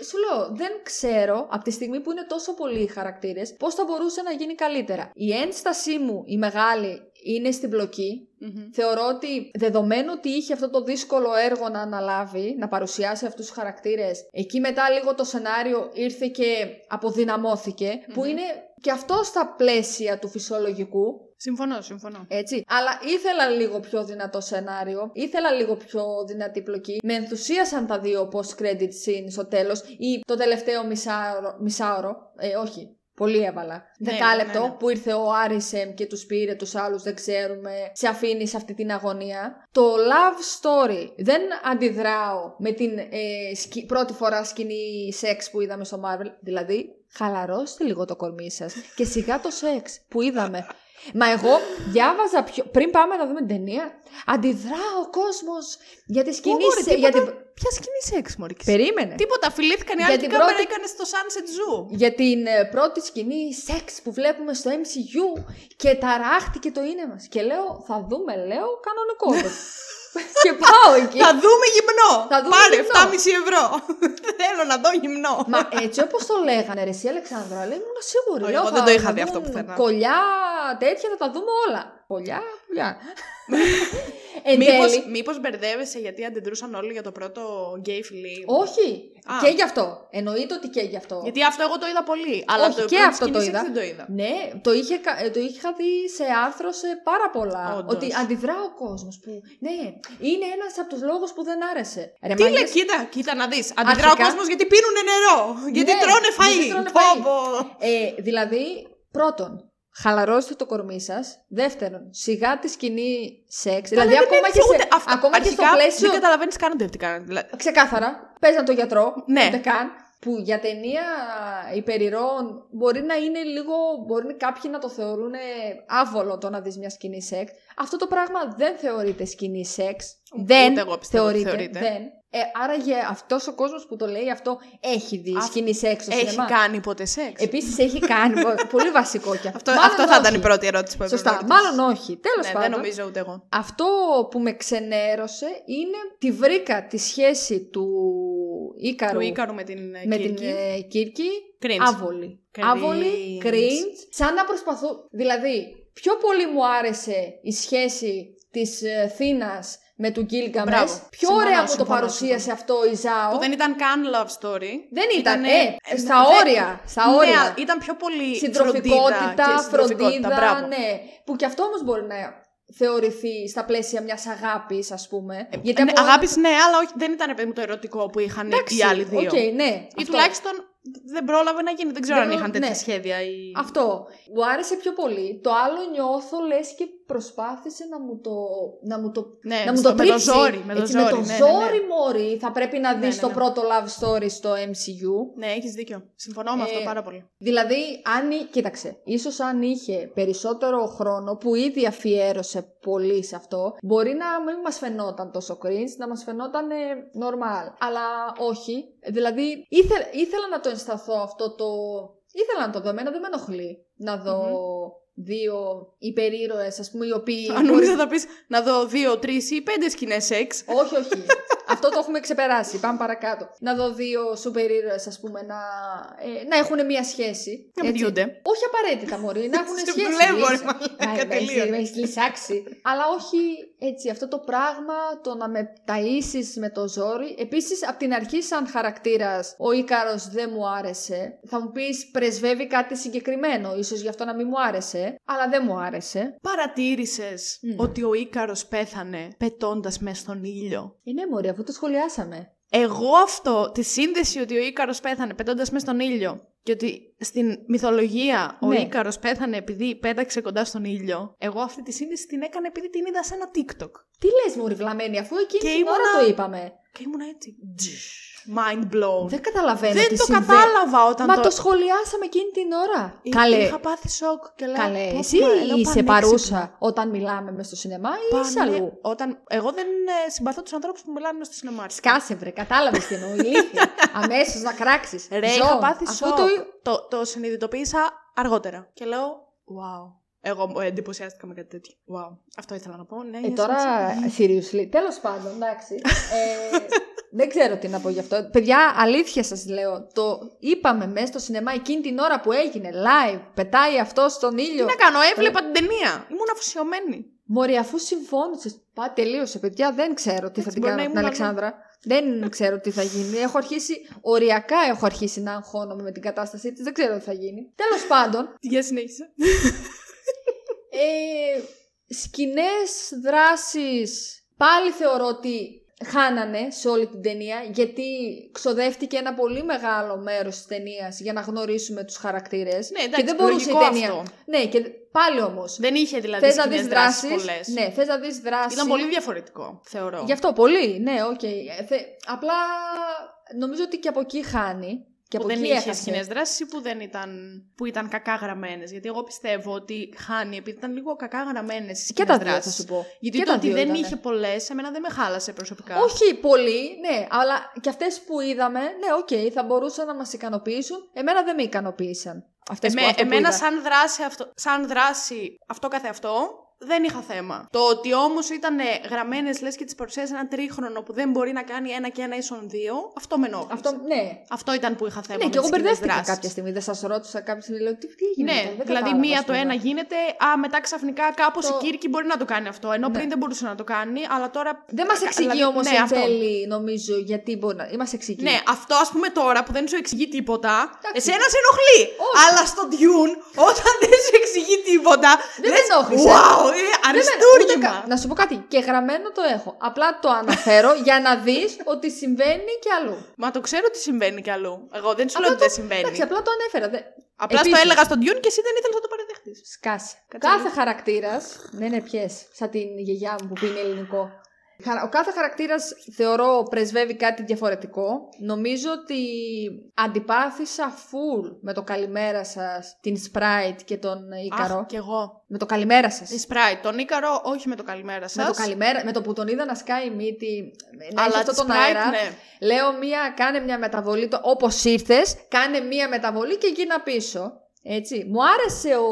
Σου λέω, δεν ξέρω από τη στιγμή που είναι τόσο πολλοί οι χαρακτήρες πώς θα μπορούσε να γίνει καλύτερα. Η ένστασή μου, η μεγάλη, είναι στην πλοκή. Μμμ. Θεωρώ ότι δεδομένου ότι είχε αυτό το δύσκολο έργο να αναλάβει, να παρουσιάσει αυτούς τους χαρακτήρες, εκεί μετά λίγο το σενάριο ήρθε και αποδυναμώθηκε, που είναι και αυτό στα πλαίσια του φυσιολογικού, Συμφωνώ, συμφωνώ. έτσι. Αλλά ήθελα λίγο πιο δυνατό σενάριο, ήθελα λίγο πιο δυνατή πλοκή. Με ενθουσίασαν τα δύο post-credit scene στο τέλος ή το τελευταίο μισάωρο, μισάωρο ε, όχι, πολύ έβαλα. Ναι, Δεκάλεπτο ναι, ναι. που ήρθε ο Άρισεμ και τους πήρε τους άλλους, δεν ξέρουμε, σε αφήνει σε αυτή την αγωνία. Το love story δεν αντιδράω με την ε, σκη- πρώτη φορά σκηνή σεξ που είδαμε στο Marvel. Δηλαδή, χαλαρώστε λίγο το κορμί σας και σιγά το σεξ που είδαμε. Μα εγώ διάβαζα πιο... πριν πάμε να δούμε την ταινία, αντιδρά ο κόσμος για τη σκηνή Ω, ρε, σε... για τίποτα- την... Ποια σκηνή σεξ, Μωρή. Περίμενε. Τίποτα, φιλήθηκαν οι Για άλλοι την την κάμερα πρώτη- έκανε στο Sunset Zoo. Για την ε, πρώτη σκηνή σεξ που βλέπουμε στο MCU και ταράχτηκε το είναι μας. Και λέω, θα δούμε, λέω, κανονικό. και πάω εκεί. Θα δούμε γυμνό. Θα δούμε Πάρε γυμνό. 7,5 ευρώ. Θέλω να δω γυμνό. Μα έτσι όπως το λέγανε, ρε, εσύ Αλεξάνδρα, λέει, ήμουν σίγουρη. Όχι, λέω, εγώ θα- δεν το είχα θα δει αυτό δουν πουθενά. Κολλιά, τέτοια, θα τα δούμε όλα. Κολλιά, κολλιά. Εν Μήπως, τέλει, μήπως μπερδεύεσαι γιατί αντιδρούσαν όλοι για το πρώτο γκέι φιλί; όχι. Α. Και γι' αυτό. Εννοείται ότι και γι' αυτό. Γιατί αυτό εγώ το είδα πολύ. Αλλά Όχι, το και πρώτο αυτό σκηνή το σεξ είδα. δεν το είδα. Ναι, το, είχε, κα- ε, το είχα δει σε άρθρο σε πάρα πολλά. Όντως. Ότι αντιδρά ο κόσμος που. Ναι, είναι ένας από τους λόγους που δεν άρεσε. Ρε, Τι μάγκες, λέει, κοίτα, κοίτα να δεις. Αντιδρά ο Αρχικά- κόσμος γιατί πίνουνε νερό. Γιατί Ναι, τρώνε φαΐ. γιατί τρώνε Πω, φαΐ. πω. Ε, δηλαδή, πρώτον, χαλαρώστε το κορμί σας. Δεύτερον, σιγά τη σκηνή σεξ. Δηλαδή, Αλλά δεν ακόμα, και, έτσι σε, ούτε αυτό. ακόμα και στο Αρχικά, πλαίσιο. Δεν καταλαβαίνεις καν ούτε τι κάνουν. Δηλαδή, Ξεκάθαρα. Παίζαν το γιατρό. Ναι. Ούτε καν. Που για ταινία υπερηρών μπορεί να είναι λίγο, μπορεί κάποιοι να το θεωρούν άβολο το να δεις μια σκηνή σεξ. Αυτό το πράγμα δεν θεωρείται σκηνή σεξ. Δεν Ούτε εγώ πιστεύω ότι θεωρείται. θεωρείται. Δεν. Ε, άραγε αυτός ο κόσμος που το λέει αυτό έχει δει Αυ- σκηνή σεξ στο Έχει σινεμά; κάνει ποτέ σεξ; Επίσης έχει κάνει, πολύ βασικό και αυτό Μάλλον αυτό θα ήταν όχι. η πρώτη ερώτηση που έπρεπε Σωστά, να ρωτήσεις. μάλλον όχι. Τέλος Ναι, πάντων. δεν νομίζω ούτε εγώ. Αυτό που με ξενέρωσε είναι τη βρήκα τη σχέση του Ίκαρου, Του Ίκαρου με την ε, με Κύρκη. την ε, Κύρκη Cringe. άβολη. Cringe. Άβολη, cringe. Σαν να προσπαθούν. Δηλαδή, πιο πολύ μου άρεσε η σχέση της ε, Θένας με του Gilgamesh. Μπράβο. Πιο Συμφωνώ, ωραία μου το συμφωνώ, παρουσίασε αυτό η Ζάο. Που δεν ήταν καν love story. Δεν ήταν, Ήτανε- ε, ε, στα δεν- όρια, στα Ναι, όρια. αλλά ήταν πιο πολύ Συντροφικότητα, φροντίδα, και συντροφικότητα, φροντίδα, μπράβο. ναι. Που και αυτό όμως μπορεί να θεωρηθεί στα πλαίσια μιας αγάπης, ας πούμε. Γιατί Ε, ναι, από- αγάπης ναι, αλλά όχι, δεν ήταν παιδί μου το ερωτικό που είχαν Εντάξει, οι άλλοι δύο. ΟΚ, ναι. Ή αυτό. τουλάχιστον δεν πρόλαβε να γίνει. Δεν ξέρω Δεν αν προ- είχαν τέτοια ναι. σχέδια. Ή... Αυτό. Μου άρεσε πιο πολύ. Το άλλο νιώθω λες και προσπάθησε να μου το, να μου το, Ναι, να μου στο- το με το τρίψει. ζόρι. Με το Έτσι, ζόρι, με το ναι, ναι, ναι. ζόρι, μωρή. Θα πρέπει να Ναι, δεις ναι, το ναι. πρώτο love story στο MCU. Ναι, έχεις δίκιο. Συμφωνώ με αυτό Ε, πάρα πολύ. Δηλαδή, αν, εί- κοίταξε, ίσως αν είχε περισσότερο χρόνο που ήδη αφιέρωσε πολύ σε αυτό, μπορεί να μην μας φαινόταν τόσο cringe, να μας φαινόταν ε, normal. Αλλά όχι. Δηλαδή, ήθε, ήθελα να το ενσταθώ αυτό το... Ήθελα να το δω, εμένα δεν με ενοχλεί να δω δύο υπερήρωες, ας πούμε, οι οποίοι... Αν νομίζω θα πεις να δω δύο, τρεις ή πέντε σκηνές σεξ. όχι, όχι. Αυτό το έχουμε ξεπεράσει. Πάμε παρακάτω. Να δω δύο σούπερ ήρωες, ας πούμε, να, ε, να έχουν μία σχέση. Να έτσι. μιλιούνται. Όχι απαραίτητα, Μωρή, να έχουν Σε σχέση. δουλεύω, ρε λύση. μαλάκα, Α, με έχεις- τελείω. Με έχεις λυσάξει. Αλλά όχι έτσι, αυτό το πράγμα, το να με ταΐσεις με το ζόρι. Επίσης, από την αρχή, σαν χαρακτήρας, ο Ίκαρος δεν μου άρεσε. Θα μου πεις, πρεσβεύει κάτι συγκεκριμένο, ίσως γι' αυτό να μην μου άρεσε, αλλά δεν μου άρεσε. Παρατήρησες Μμ. ότι ο Ίκαρος πέθανε πετώντας μέσα στον ήλιο; Ε, ναι, Μωρή, αφού το σχολιάσαμε. Εγώ αυτό, τη σύνδεση ότι ο Ίκαρος πέθανε πετώντας μέσα στον ήλιο και ότι στην μυθολογία ο Ναι. Ίκαρος πέθανε επειδή πέταξε κοντά στον ήλιο, εγώ αυτή τη σύνδεση την έκανα επειδή την είδα σε ένα TikTok. Τι λες, Μωρή, βλαμμένη, αφού εκείνη Και την ήμουνα- ώρα το είπαμε. Και ήμουνα έτσι. Mind blown. Δεν καταλαβαίνω Δεν τι το συμβαίνει. κατάλαβα όταν Μα το... το σχολιάσαμε εκείνη την ώρα. Εί- Καλέ, Είχα πάθει σοκ και λέω. καλέ. «Πω, Εσύ πω, λέω, είσαι πανέξυπνο». παρούσα όταν μιλάμε με στο σινεμά ή είσαι Πανε- αλλού. Όταν... Εγώ δεν ε, συμπαθώ του ανθρώπου που μιλάνε στο σινεμά. Σκάσε βρε, κατάλαβες τι εννοώ, ηλίθεια. Αμέσως να κράξεις. Ρε, Ζω. είχα πάθει Αφού σοκ. το... Το... Το, συνειδητοποίησα αργότερα. Και λέω, wow. Εγώ ε, εντυπωσιάστηκα με κάτι τέτοιο. Wow. Αυτό ήθελα να πω. Ναι, Ε, yes, τώρα, yes. seriously, τέλος πάντων, εντάξει. Ε, δεν ξέρω τι να πω γι' αυτό. Παιδιά, αλήθεια σας λέω, το είπαμε μέσα στο σινεμά εκείνη την ώρα που έγινε live, πετάει αυτό στον ήλιο. Τι να κάνω, έβλεπα την ταινία. Ήμουν αφοσιωμένη. Μωρή, αφού συμφώνησες. Πά, τελείωσε, παιδιά. Δεν ξέρω τι θα Έτσι, την μπορεί κάνω να την ήμουν Αλεξάνδρα. Δεν ξέρω τι θα γίνει. Έχω αρχίσει, οριακά έχω αρχίσει να αγχώνομαι με την κατάστασή της. Δεν ξέρω τι θα γίνει. Τέλος πάντων, Για συνέχισε. ε, σκηνές δράσεις πάλι θεωρώ ότι χάνανε σε όλη την ταινία γιατί ξοδεύτηκε ένα πολύ μεγάλο μέρος της ταινίας για να γνωρίσουμε τους χαρακτήρες Ναι, εντάξει, και δεν μπορούσε η λογικό ταινία. αυτό. Ναι, και πάλι όμως. Δεν είχε δηλαδή Θες να σκηνές δεις δράσεις; δράσεις. πολλές. Ναι, θες να δεις δράσεις. Ήταν πολύ διαφορετικό, θεωρώ. Γι' αυτό πολύ, ναι, ΟΚ. Ε, θε- Απλά νομίζω ότι και από εκεί χάνει. Και που από δεν εκεί είχες έχασε. σκηνέ δράση ή που, δεν ήταν, που ήταν κακά γραμμένες. Γιατί εγώ πιστεύω ότι χάνει επειδή ήταν λίγο κακά γραμμένες οι Και σκηνέ τα δύο θα δράση. σου πω. Γιατί Και το τα ότι δύο δεν ήτανε. είχε πολλές, εμένα δεν με χάλασε προσωπικά. Όχι πολύ, ναι, αλλά και αυτές που είδαμε, ναι, ΟΚ, θα μπορούσαν να μας ικανοποιήσουν. Εμένα δεν με ικανοποίησαν. Αυτές Εμέ- που, αυτό που εμένα είδα. σαν δράση, αυτό, σαν δράση αυτό καθεαυτό δεν είχα θέμα. Το ότι όμως ήταν γραμμένες λες και τις παρουσίασε ένα τρίχρονο που δεν μπορεί να κάνει ένα και ένα ίσον δύο, αυτό με ενόχλησε. Αυτό, ναι. Αυτό ήταν που είχα θέμα Ναι, με και εγώ τις σκηνές μπερδεύτηκα δράσης. κάποια στιγμή. Δεν σας ρώτησα κάποια στιγμή. Λέω τι, τι έγινε. Ναι, μετά, δεν δηλαδή κατάλαβα, μία ας το πούμε. ένα γίνεται, α, μετά ξαφνικά κάπως Το- η Κύρκη μπορεί να το κάνει αυτό, ενώ Ναι. πριν δεν μπορούσε να το κάνει, αλλά τώρα... Δεν μας εξηγεί Δηλαδή, όμως ναι, εν αυτό. τέλει, νομίζω, γιατί μπορεί να. Μας εξηγεί. Ναι, αυτό ας πούμε τώρα που δεν σου εξηγεί τίποτα, Εντάξει. εσένα σε ενοχλεί. Όχι. Αλλά στο Dune, όταν δεν σου εξηγεί τίποτα, Δεν με λες, ενόχλησε. Wow, είναι Δεν με- αριστούργημα. ούτε κα- Να σου πω κάτι. Και γραμμένο το έχω. Απλά το αναφέρω για να δεις ότι συμβαίνει και αλλού. Μα το ξέρω ότι συμβαίνει κι αλλού. Εγώ δεν σου Απλά λέω ότι δεν το- συμβαίνει. Εντάξει, απλά το ανέφερα. Δε... Απλά στο Επίσης- έλεγα στον Dune και εσύ δεν ήθελες να το παραδεχτείς. Σκάσε. Κάτσε Κάθε λίγο. χαρακτήρας. Ναι, ναι, πιες. Σαν την γιαγιά μου που πίνει ελληνικό. Χαρα- Ο κάθε χαρακτήρας θεωρώ πρεσβεύει κάτι διαφορετικό. Νομίζω ότι αντιπάθησα full με το καλημέρα σας, την Sprite και τον Ίκαρο. Αχ, κι εγώ. Με το καλημέρα σας. Η Sprite. Τον Ίκαρο, όχι με το καλημέρα σα. Με το καλημέρα, με το που τον είδα να σκάει η μύτη, να έχει Αλλά αυτό τη τον Sprite, αέρα. ναι. Λέω μία, κάνε μια μεταβολή, το, όπως ήρθες, κάνε μία μεταβολή και γίνα πίσω. Έτσι. Μου άρεσε ο,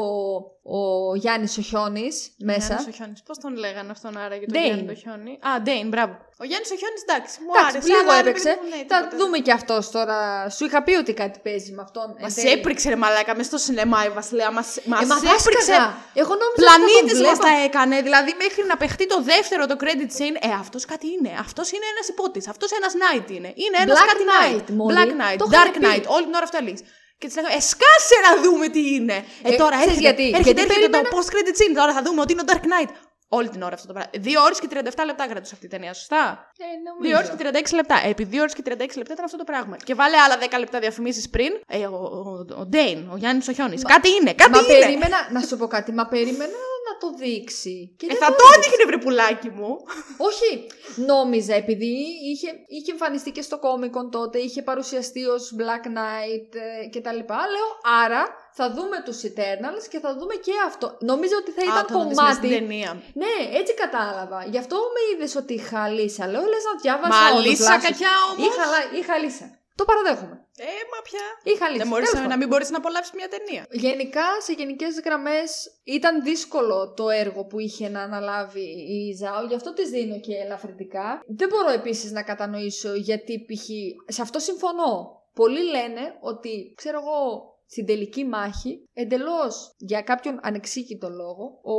ο Γιάννης ο Χιόνης μέσα. Γιάννης ο Χιόνης. Πώς τον λέγανε αυτόν άραγε τον Dane. Γιάννη το Χιόνι. Α, Ντέιν, μπράβο. Ο Γιάννης ο Χιόνης, εντάξει, μου Εντάξει, άρεσε. λίγο αλλά, έπαιξε. ρε παιδί μου, ναι, Θα τίποτα. δούμε και αυτός τώρα. Σου είχα πει ότι κάτι παίζει με αυτόν. Μας εν τέλει. έπριξε ρε μαλάκα μες στο σινεμά η Βασιλεία. Μας, μας Ε, μα θα έπριξε. έσκαγα. Εγώ νόμιζα Πλανήτης ότι θα μας τον τα βλέπω. έκανε. Δηλαδή μέχρι να παιχτεί το δεύτερο το credit scene. Ε, αυτός κάτι είναι. Αυτός είναι ένας υπότης. Αυτός ένας knight είναι. Είναι ένας Black κάτι Knight, knight. μόλι. Black knight. Το είχαμε Dark πει. knight. Όλη την ώρα αυτό έλεγες. Και της λέγαμε, Ε, σκάσε να δούμε τι είναι. Ε, Ε, τώρα ξέρεις έρχεται, γιατί; έρχεται, Γιατί έρχεται περίμενα- το post credit scene. Τώρα θα δούμε ότι είναι ο Dark Knight. Όλη την ώρα αυτό το πράγμα. Δύο ώρες και 37 λεπτά κρατούσε αυτή η ταινία, σωστά; Ε, νομίζω. Δύο ώρες και 36 λεπτά. Ε, Επί δύο ώρες και 36 λεπτά ήταν αυτό το πράγμα. Και βάλε άλλα 10 λεπτά διαφημίσεις πριν. Ε, ο, ο, ο Ντέιν, ο Γιάννης ο Χιόνι. Κάτι είναι, κάτι Μα είναι. περίμενα, να σου πω κάτι, μα περίμενα να το δείξει. Και Ε, δεν θα το το έδειχνε βρε πουλάκι μου. Όχι, νόμιζα επειδή είχε, είχε εμφανιστεί και στο Comic Con τότε, είχε παρουσιαστεί ως Black Knight ε, και τα λοιπά. Λέω, άρα θα δούμε τους Eternals και θα δούμε και αυτό. Νόμιζα ότι θα ήταν Α, το να δεις μες στην κομμάτι. ταινία. Ναι, έτσι κατάλαβα. Γι' αυτό με είδες ότι είχα λύσα. Λέω, λες να διάβασα Μα όντως λύσα λάθος. κακιά όμως. Είχα, λα- είχα λύσα. Το παραδέχομαι. Ε, μα πια. Είχα λύσα. Δεν μπορείς Τέλος να, πάντων. να μην μπορείς να απολαύσεις μια ταινία. Γενικά, σε γενικές γραμμές, ήταν δύσκολο το έργο που είχε να αναλάβει η Ζάου, γι' αυτό της δίνω και ελαφρυντικά. Δεν μπορώ επίσης να κατανοήσω γιατί π.χ. Σε αυτό συμφωνώ. Πολλοί λένε ότι, ξέρω εγώ, στην τελική μάχη, εντελώς για κάποιον ανεξήγητο λόγο, ο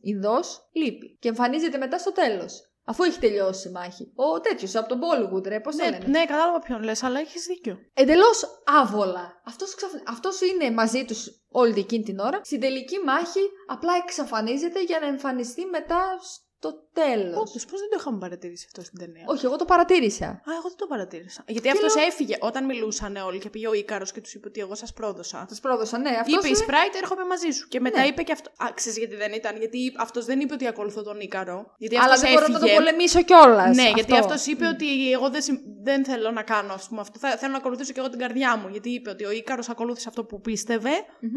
Ινδός λείπει και εμφανίζεται μετά στο τέλος. Αφού έχει τελειώσει η μάχη. Ο τέτοιος από τον Bollywood, ρε, πώς το Ναι, λένε. ναι, κατάλαβα ποιον λες, αλλά έχεις δίκιο. Εντελώς άβολα. Αυτός, ξαφ- αυτός είναι μαζί τους όλη εκείνη την ώρα. Στην τελική μάχη απλά εξαφανίζεται για να εμφανιστεί μετά στο τέλος. Όντως, πώς δεν το είχαμε παρατηρήσει αυτό στην ταινία; Όχι, εγώ το παρατήρησα. Α, εγώ δεν το παρατήρησα. Γιατί αυτός έφυγε όταν μιλούσαν όλοι και πήγε ο Ήκαρο και τους είπε ότι εγώ σας πρόδωσα. Σας πρόδωσα, ναι. Αυτός Είπε η είναι... Sprite, έρχομαι μαζί σου. Και μετά Ναι. είπε και αυτό. Α, ξέρεις γιατί δεν ήταν. Γιατί αυτός δεν είπε ότι ακολουθώ τον Ήκαρο. Γιατί Αλλά αυτός δεν μπορώ έφυγε. να το πολεμήσω κιόλας. Ναι, γιατί αυτό είπε ότι εγώ δεν, συμ- δεν θέλω να κάνω ας πούμε, αυτό. Θα, θέλω να ακολουθήσω και εγώ την καρδιά μου. Γιατί είπε ότι ο Ήκαρο ακολούθησε αυτό που πίστευε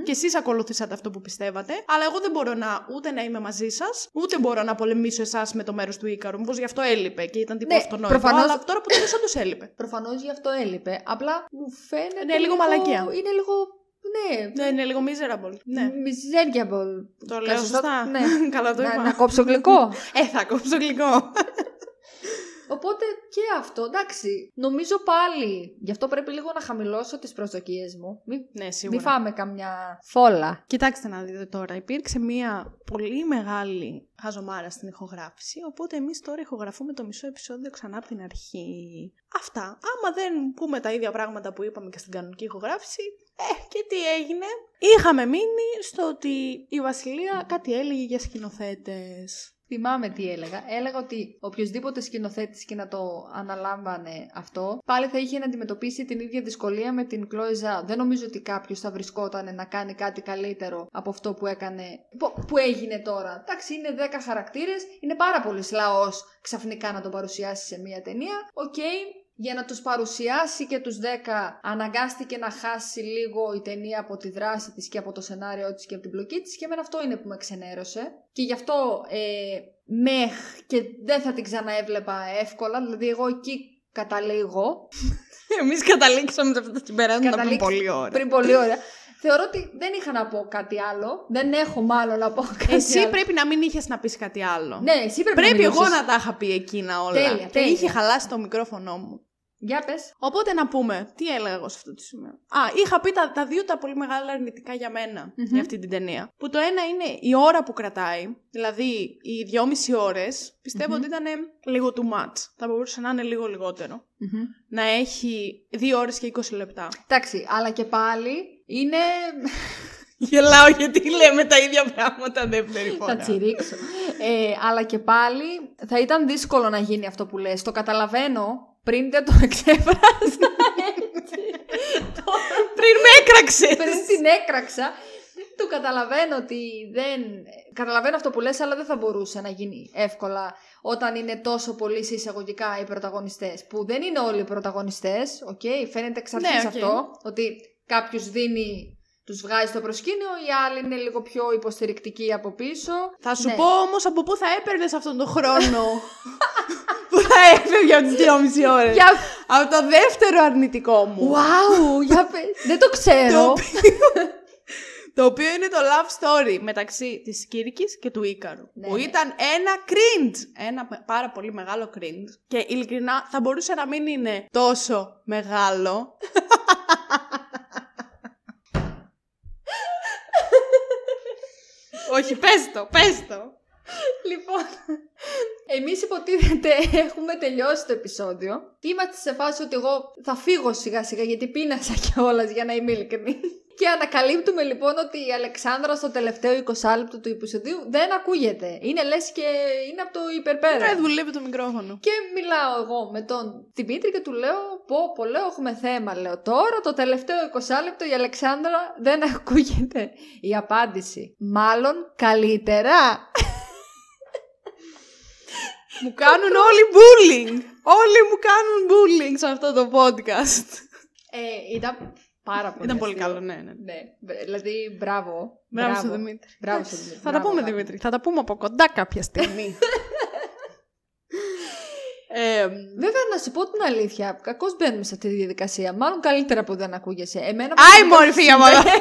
και εσείς ακολουθήσατε αυτό που πιστεύατε. Αλλά εγώ δεν μπορώ να ούτε να είμαι μαζί σας, ούτε μπορώ να πολεμήσω εσάς με το μέρος του Ήκαρου. Μήπως γι' αυτό έλειπε και ήταν τύπο Ναι, αυτονόητο. προφανώς- Αλλά τώρα που το όντως έλειπε. Προφανώς γι' αυτό έλειπε. Απλά μου φαίνεται. Ναι, λίγο μαλακία. Είναι λίγο. Ναι. Ναι, είναι λίγο miserable. Ναι. Miserable. Το λέω Καλά, σωστά; Ναι. Καλά το να, είπα. να κόψω γλυκό. Ε, θα κόψω γλυκό. Οπότε και αυτό, εντάξει. Νομίζω πάλι. Γι' αυτό πρέπει λίγο να χαμηλώσω τις προσδοκίες μου. Μην, ναι, μη σίγουρα. φάμε καμιά φόλα. Κοιτάξτε να δείτε τώρα, υπήρξε μία πολύ μεγάλη χαζομάρα στην ηχογράφηση, οπότε εμείς τώρα ηχογραφούμε το μισό επεισόδιο ξανά από την αρχή. Αυτά. Άμα δεν πούμε τα ίδια πράγματα που είπαμε και στην κανονική ηχογράφηση, ε, και τι έγινε; Είχαμε μείνει στο ότι η Βασιλεία κάτι έλεγε για σκηνοθέτες. Θυμάμαι τι έλεγα. Έλεγα ότι οποιοδήποτε σκηνοθέτης και να το αναλάμβανε αυτό, πάλι θα είχε να αντιμετωπίσει την ίδια δυσκολία με την Chloe Zhao. Δεν νομίζω ότι κάποιος θα βρισκόταν να κάνει κάτι καλύτερο από αυτό που έκανε. που- που έγινε τώρα. Εντάξει, είναι 10 χαρακτήρες, είναι πάρα πολύ λαός ξαφνικά να τον παρουσιάσει σε μία ταινία. ΟΚ, για να τους παρουσιάσει και τους 10 αναγκάστηκε να χάσει λίγο η ταινία από τη δράση της και από το σενάριό της και από την πλοκή της και εμένα αυτό είναι που με ξενέρωσε και γι' αυτό ε, meh και δεν θα την ξαναέβλεπα εύκολα, δηλαδή εγώ εκεί καταλήγω Εμείς καταλήξαμε σε αυτά τα συμπεράσματα πριν Καταλήξ- πολύ ώρα. πριν πολύ ωραία. Θεωρώ ότι δεν είχα να πω κάτι άλλο, δεν έχω μάλλον να πω κάτι Εσύ άλλο. πρέπει να μην είχες να πεις κάτι άλλο. Ναι, εσύ πρέπει, Πρέπει να εγώ μιλήσεις. να τα είχα πει εκείνα όλα. Τέλεια, και τέλεια. είχε χαλάσει το μικρόφωνο μου. Για πες. Οπότε να πούμε, τι έλεγα εγώ σε αυτό το σημείο. Α, είχα πει τα, τα δύο τα πολύ μεγάλα αρνητικά για μενα Μμμ. για αυτή την ταινία. Που το ένα είναι η ώρα που κρατάει, δηλαδή οι δυόμιση ώρες, πιστεύω Μμμ. ότι ήταν λίγο too much. Θα μπορούσε να είναι λίγο λιγότερο. Να έχει δύο ώρες και 20 λεπτά. Εντάξει, αλλά και πάλι είναι... Γελάω γιατί λέμε τα ίδια πράγματα δεύτερη Θα τσιρίξω. Ε, αλλά και πάλι θα ήταν δύσκολο να γίνει αυτό που λες. Το καταλαβαίνω πριν δεν το εξέφρασα έτσι. Πριν με έκραξες! πριν την έκραξα. το καταλαβαίνω ότι δεν... Καταλαβαίνω αυτό που λες, αλλά δεν θα μπορούσε να γίνει εύκολα όταν είναι τόσο πολύ σε εισαγωγικά οι πρωταγωνιστές. Που δεν είναι όλοι οι πρωταγωνιστές, ΟΚ, φαίνεται εξ αρχής Ναι, ΟΚ. αυτό, ότι κάποιος δίνει... Τους βγάζει στο προσκήνιο, οι άλλοι είναι λίγο πιο υποστηρικτικοί από πίσω. Θα σου Ναι. πω όμως από πού θα έπαιρνες αυτόν τον χρόνο που θα έφευγε από τις 2,5 ώρες. Για... Από το δεύτερο αρνητικό μου. Wow, για πε- Δεν το Το ξέρω. οποίο, το οποίο είναι το love story μεταξύ της Κύρκης και του Ίκαρου. Ναι, που ναι. ήταν ένα cringe. Ένα με- πάρα πολύ μεγάλο cringe. Και ειλικρινά θα μπορούσε να μην είναι τόσο μεγάλο. Όχι, πες το, πες το. Λοιπόν, εμείς υποτίθεται έχουμε τελειώσει το επεισόδιο. Είμαστε σε φάση ότι εγώ θα φύγω σιγά σιγά γιατί πείνασα κιόλα για να είμαι ειλικρινής. Και ανακαλύπτουμε λοιπόν ότι η Αλεξάνδρα στο τελευταίο 20 λεπτό του επεισοδίου δεν ακούγεται. Είναι λες και είναι από το υπερπέρα. Δεν δουλεύει το μικρόφωνο. Και μιλάω εγώ με τον Δημήτρη και του λέω: Πω, πω, λέω, έχουμε θέμα. Λέω τώρα το τελευταίο 20 λεπτό η Αλεξάνδρα δεν ακούγεται. Η απάντηση: Μάλλον καλύτερα. Μου κάνουν όλοι bullying. Όλοι μου κάνουν bullying σε αυτό το podcast. Ε, ήταν πάρα πολύ. Ήταν πολύ αστείο. καλό, ναι, ναι. Ναι, μπ- δηλαδή μπράβο. Μπράβο στον Δημήτρη. Μπράβο στον Δημήτρη. Θα τα Μπράβο, πούμε, μπράβο. Δημήτρη. Θα τα πούμε από κοντά κάποια στιγμή. ε, Βέβαια, να σου πω την αλήθεια, κακώς μπαίνουμε σε αυτή τη διαδικασία. Μάλλον καλύτερα που δεν ακούγεσαι. Εμένα Άι, προσωπικά μωρή, φύγε από εδώ.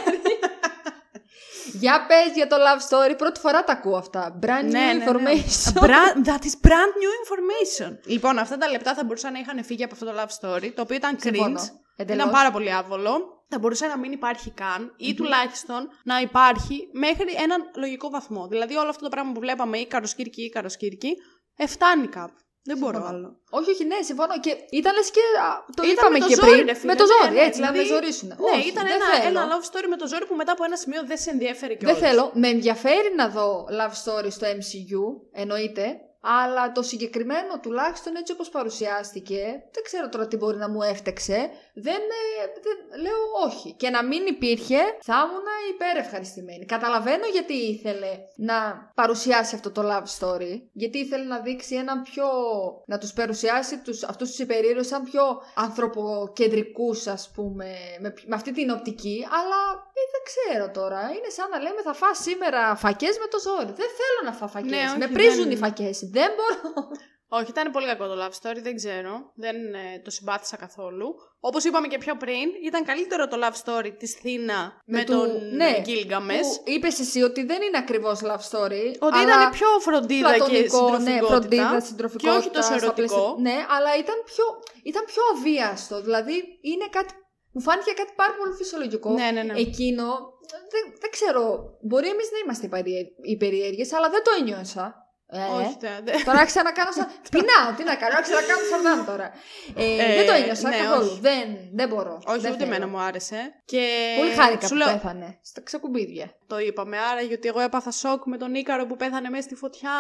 Για πες για το love story, πρώτη φορά τα ακούω αυτά. Brand new Ναι, ναι, ναι. information. Bra- that is brand new information. Λοιπόν, αυτά τα λεπτά θα μπορούσαν να είχαν φύγει από αυτό το love story, το οποίο ήταν Συμφωνώ. cringe. Εντελώς. Ήταν πάρα πολύ άβολο. Θα μπορούσε να μην υπάρχει καν ή τουλάχιστον να υπάρχει μέχρι έναν λογικό βαθμό. Δηλαδή, όλο αυτό το πράγμα που βλέπαμε, ή καροσκύρκη ή καροσκύρκη, εφτάνει κάπου. Δεν μπορώ Συμφωνώ. άλλο. Όχι, όχι, ναι, συμφωνώ. Και ήταν λες και. α, Το Ήταν είπαμε με το και ζόρι, πριν. ρε φίλε. με το Ναι, ζόρι, ναι, έτσι, να με δηλαδή- ζωρίσουν. Ναι, Όχι, ήταν δεν ένα, θέλω. ένα love story με το ζόρι που μετά από ένα σημείο δεν σε ενδιαφέρει Δεν κιόλας. θέλω. Με ενδιαφέρει να δω love story στο MCU, εννοείται. Αλλά το συγκεκριμένο τουλάχιστον έτσι όπως παρουσιάστηκε, δεν ξέρω τώρα τι μπορεί να μου έφτεξε, δεν, ε, δεν λέω όχι. Και να μην υπήρχε, θα ήμουν υπερευχαριστημένη. Καταλαβαίνω γιατί ήθελε να παρουσιάσει αυτό το love story, γιατί ήθελε να δείξει έναν πιο, να τους παρουσιάσει τους, αυτούς τους υπερήρωες σαν πιο ανθρωποκεντρικούς ας πούμε, με, με αυτή την οπτική, αλλά ε, δεν ξέρω τώρα. Είναι σαν να λέμε θα φας σήμερα φακές με το ζόρι. Δεν θέλω να φάω φακές. Ναι, όχι, με πρίζουν δεν- οι φακές. Δεν μπορώ. Όχι, ήταν πολύ κακό το love story, δεν ξέρω. Δεν ε, το συμπάθησα καθόλου. Όπως είπαμε και πιο πριν, ήταν καλύτερο το love story της Θήνα με, του- τον ναι, ναι, Γκίλγκαμες. Που είπες εσύ ότι δεν είναι ακριβώς love story. Ότι αλλά ήταν πιο φροντίδα και πλατωνικό, ναι, συντροφικότητα. φροντίδα, συντροφικότητα. Και όχι τόσο στα πλαίσια- ερωτικό. Ναι, αλλά ήταν πιο, ήταν πιο αβίαστο. Δηλαδή είναι κάτι. Μου φάνηκε κάτι πάρα πολύ φυσιολογικό. Ναι, ναι, ναι. Εκείνο. Δεν, δεν ξέρω. Μπορεί εμείς να είμαστε υπερίε- υπερήεργες, αλλά δεν το ένιωσα. Ε, Όχι, τε- δε- Τώρα άρχισα να κάνω σαν. Πεινάω, τι να κάνω, άρχισα να κάνω σαρδάμ τώρα. Ε, Ε, δεν το ένιωσα ναι, καθόλου. όχι. Δεν, δεν μπορώ. Όχι, δεν ούτε θέλω. εμένα μου άρεσε. Και Πολύ χάρηκα σου που λέω, πέθανε. Στα ξεκουμπίδια. Το είπαμε, άρα γιατί εγώ έπαθα σοκ με τον Ίκαρο που πέθανε μέσα στη φωτιά.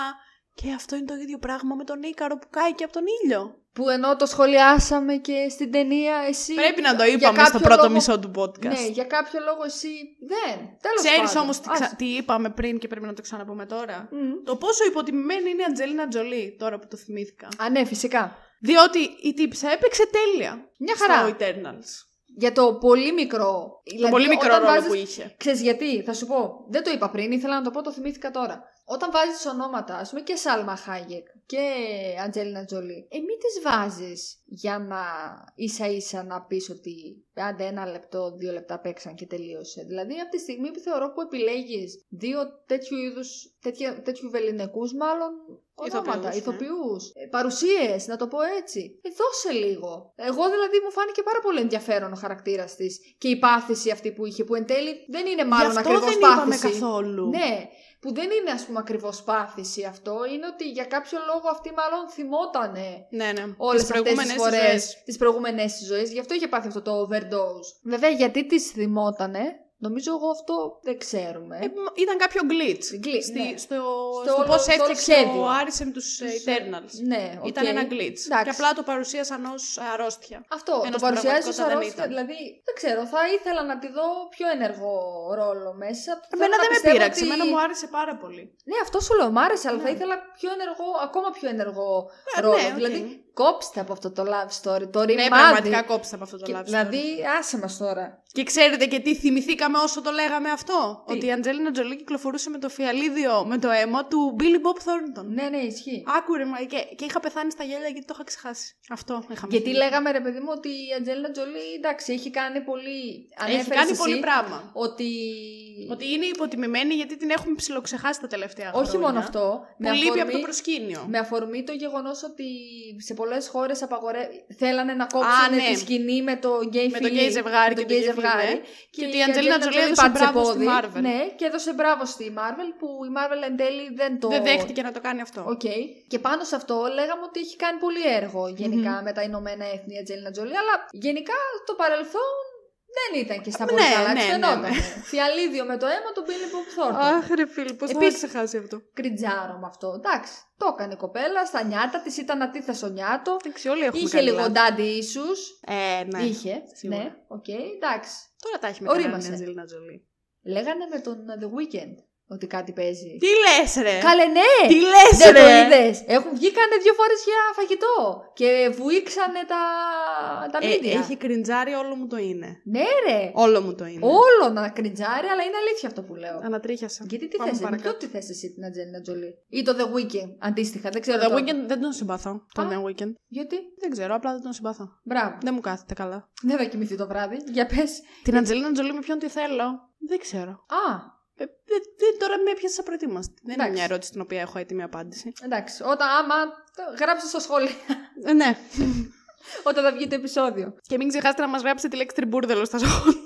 Και αυτό είναι το ίδιο πράγμα με τον Ίκαρο που κάει και από τον ήλιο. Που ενώ το σχολιάσαμε και στην ταινία, εσύ. Πρέπει να το για είπαμε στο κάποιο πρώτο λόγο- μισό του podcast. Ναι, για κάποιο λόγο εσύ δεν. Τέλος Ξέρεις πάντων. όμως τι, Ας- ξα- τι είπαμε πριν και πρέπει να το ξαναπούμε τώρα; Μμ. Το πόσο υποτιμημένη είναι η Αντζέλινα Τζολί, τώρα που το θυμήθηκα. Α, ναι, φυσικά. Διότι η τύψα έπαιξε τέλεια. Μια χαρά. Στο Eternals. Για το πολύ μικρό. Το δηλαδή, πολύ μικρό όταν ρόλο βάζεις- που είχε. Ξέρεις γιατί, θα σου πω. Δεν το είπα πριν, ήθελα να το πω, το θυμήθηκα τώρα. Όταν βάζεις ονόματα, ας πούμε και Σάλμα Χάγεκ και Αντζέλινα Τζολί, ε, μην τις βάζεις για να ίσα ίσα να πεις ότι άντε ένα λεπτό, δύο λεπτά παίξαν και τελείωσε. Δηλαδή από τη στιγμή που θεωρώ που επιλέγεις δύο τέτοιου είδους, τέτοια, τέτοιου βεληνικούς μάλλον ονόματα, Ηθοποιούς, ηθοποιούς, ναι. ε, παρουσίες, να το πω έτσι. Ε, δώσε λίγο. Εγώ δηλαδή μου φάνηκε πάρα πολύ ενδιαφέρον ο χαρακτήρας της και η πάθηση αυτή που είχε, που εν τέλει δεν είναι μάλλον Γι' αυτό ακριβώς δεν πάθηση. είπαμε καθόλου. Ναι, που δεν είναι ας πούμε ακριβώς πάθηση αυτό, είναι ότι για κάποιο λόγο αυτή μάλλον θυμότανε Ναι, ναι. όλες Τις αυτές τις προηγούμενες της φορές ζωής. τις προηγούμενες της ζωής, γι' αυτό είχε πάθει αυτό το overdose. Βέβαια γιατί τις θυμότανε, Νομίζω εγώ αυτό δεν ξέρουμε. Ε, μ- ήταν κάποιο glitch. Glitch, Στη- ναι. Στο, Στο στο, όλο- πώς στο όλο έφτιαξε σχέδιο. ο Arishem τους ε, Τους, ε, Eternals. Ναι, Ήταν ΟΚ. ένα glitch. Εντάξει. Και απλά το παρουσίασαν ως αρρώστια. Αυτό, Ενώ το στην παρουσιάζεις ως πραγματικότητα δεν αρρώστια. ήταν. Δηλαδή, δεν ξέρω, θα ήθελα να τη δω πιο ενεργό ρόλο μέσα. Θέλω Εμένα να δεν με πιστεύω πείραξε. ότι- Εμένα μου άρεσε πάρα πολύ. Ναι, αυτό σου λέω, μ' άρεσε, αλλά Ναι. θα ήθελα πιο ενεργό, ακόμα πιο ενεργό Ε, ρόλο. ναι, ΟΚ. Δηλαδή, κόψτε από αυτό το love story, το ρημάδι. Ναι, πραγματικά κόψτε από αυτό το Και- love story. Δηλαδή, άσε μας τώρα. Και ξέρετε και τι θυμηθήκαμε όσο το λέγαμε αυτό; Τι; Ότι η Αντζέλινα Τζολί κυκλοφορούσε με το φιαλίδιο, με το αίμα του Billy Bob Thornton. Ναι, ναι, ισχύει. Άκουρε, μα, και, και είχα πεθάνει στα γέλια γιατί το είχα ξεχάσει. Αυτό είχαμε. Γιατί φύγει. λέγαμε, ρε παιδί μου, ότι η Αντζέλινα Τζολί, εντάξει, έχει κάνει πολύ. Έχει ανέφερες κάνει εσύ πολύ πράγμα. Ότι. Ότι είναι υποτιμημένη γιατί την έχουμε ψιλοξεχάσει τα τελευταία χρόνια. Όχι μόνο αυτό. Που λείπει από το αφορμή- προσκήνιο. Με αφορμή το γεγονός ότι σε πολλές χώρες απαγορε... θέλανε να κόψουν Α, ναι. τη σκηνή με το γκέι Με το γκέι ζευγάρι με και το γκέι το γκέι ζευγάρι. φιλί. Και ότι η Αντζέλινα Τζολί έδωσε πάτησε μπράβο στη πόδι. Marvel. Ναι, και έδωσε μπράβο στη Marvel που η Marvel εν τέλει δεν το. Δεν δέχτηκε να το κάνει αυτό. ΟΚ. Και πάνω σε αυτό λέγαμε ότι έχει κάνει πολύ έργο γενικά με τα Ηνωμένα Έθνη η Αντζελίνα Τζολί, αλλά γενικά το παρελθόν δεν ήταν και στα Ναι, πολύ καλά. ναι, της ναι, φαινόταν. ναι. Φιαλίδιο με το αίμα του Billy Bob Thornton. Αχ, ρε φίλοι, πώς θα Επίσης- ξεχάσει αυτό. Κριντζάρω με αυτό. Εντάξει, το έκανε η κοπέλα, στα νιάτα της ήταν αντίθεσο νιάτο. Εντάξει, όλοι έχουμε Είχε κάνει λίγο λάθη. daddy issues. Ε, ναι. Είχε. σίγουρα. Ναι, ΟΚ, εντάξει. Τώρα τα έχει με Ορίμασε. κανέναν η Αντζέλινα Τζολί. Λέγανε με τον The Weeknd ότι κάτι παίζει. Τι λες, ρε! Καλέ, ναι! Τι λες, Δεν το ρε! είδες. Έχουν βγει κάνα δύο φορές για φαγητό. Και βουίξανε τα, τα Ε, μίντια. έχει κριντζάρει, όλο μου το είναι. Ναι, ρε. Όλο μου το είναι. Όλο να κριντζάρει, αλλά είναι αλήθεια αυτό που λέω. Ανατρίχιασα. Γιατί τι Πάμε θες, με παρακάτω. ποιο τι θες εσύ την Αντζελίνα Τζολί; Ή το The Weeknd, αντίστοιχα, δεν ξέρω. Το The τώρα. Weeknd δεν τον συμπαθώ. Το Α. The Weeknd. Γιατί, Δεν ξέρω, απλά δεν τον συμπαθώ. μπράβο. Δεν μου κάθεται καλά. Δεν θα κοιμηθεί το βράδυ. Για πες. Την Αντζελίνα Τζολί με ποιον τη θέλω. Δεν ξέρω. Α, Ε, δεν- δεν- τώρα με έπιασες απροετοίμαστη. Δεν είναι Εντάξει. μια ερώτηση την οποία έχω έτοιμη απάντηση. εντάξει. Όταν άμα το γράψτε στο σχόλιο. Ε, ναι. Όταν θα βγει το επεισόδιο. Και μην ξεχάσετε να μας γράψετε τη λέξη τριμπούρδελο στα σχόλια.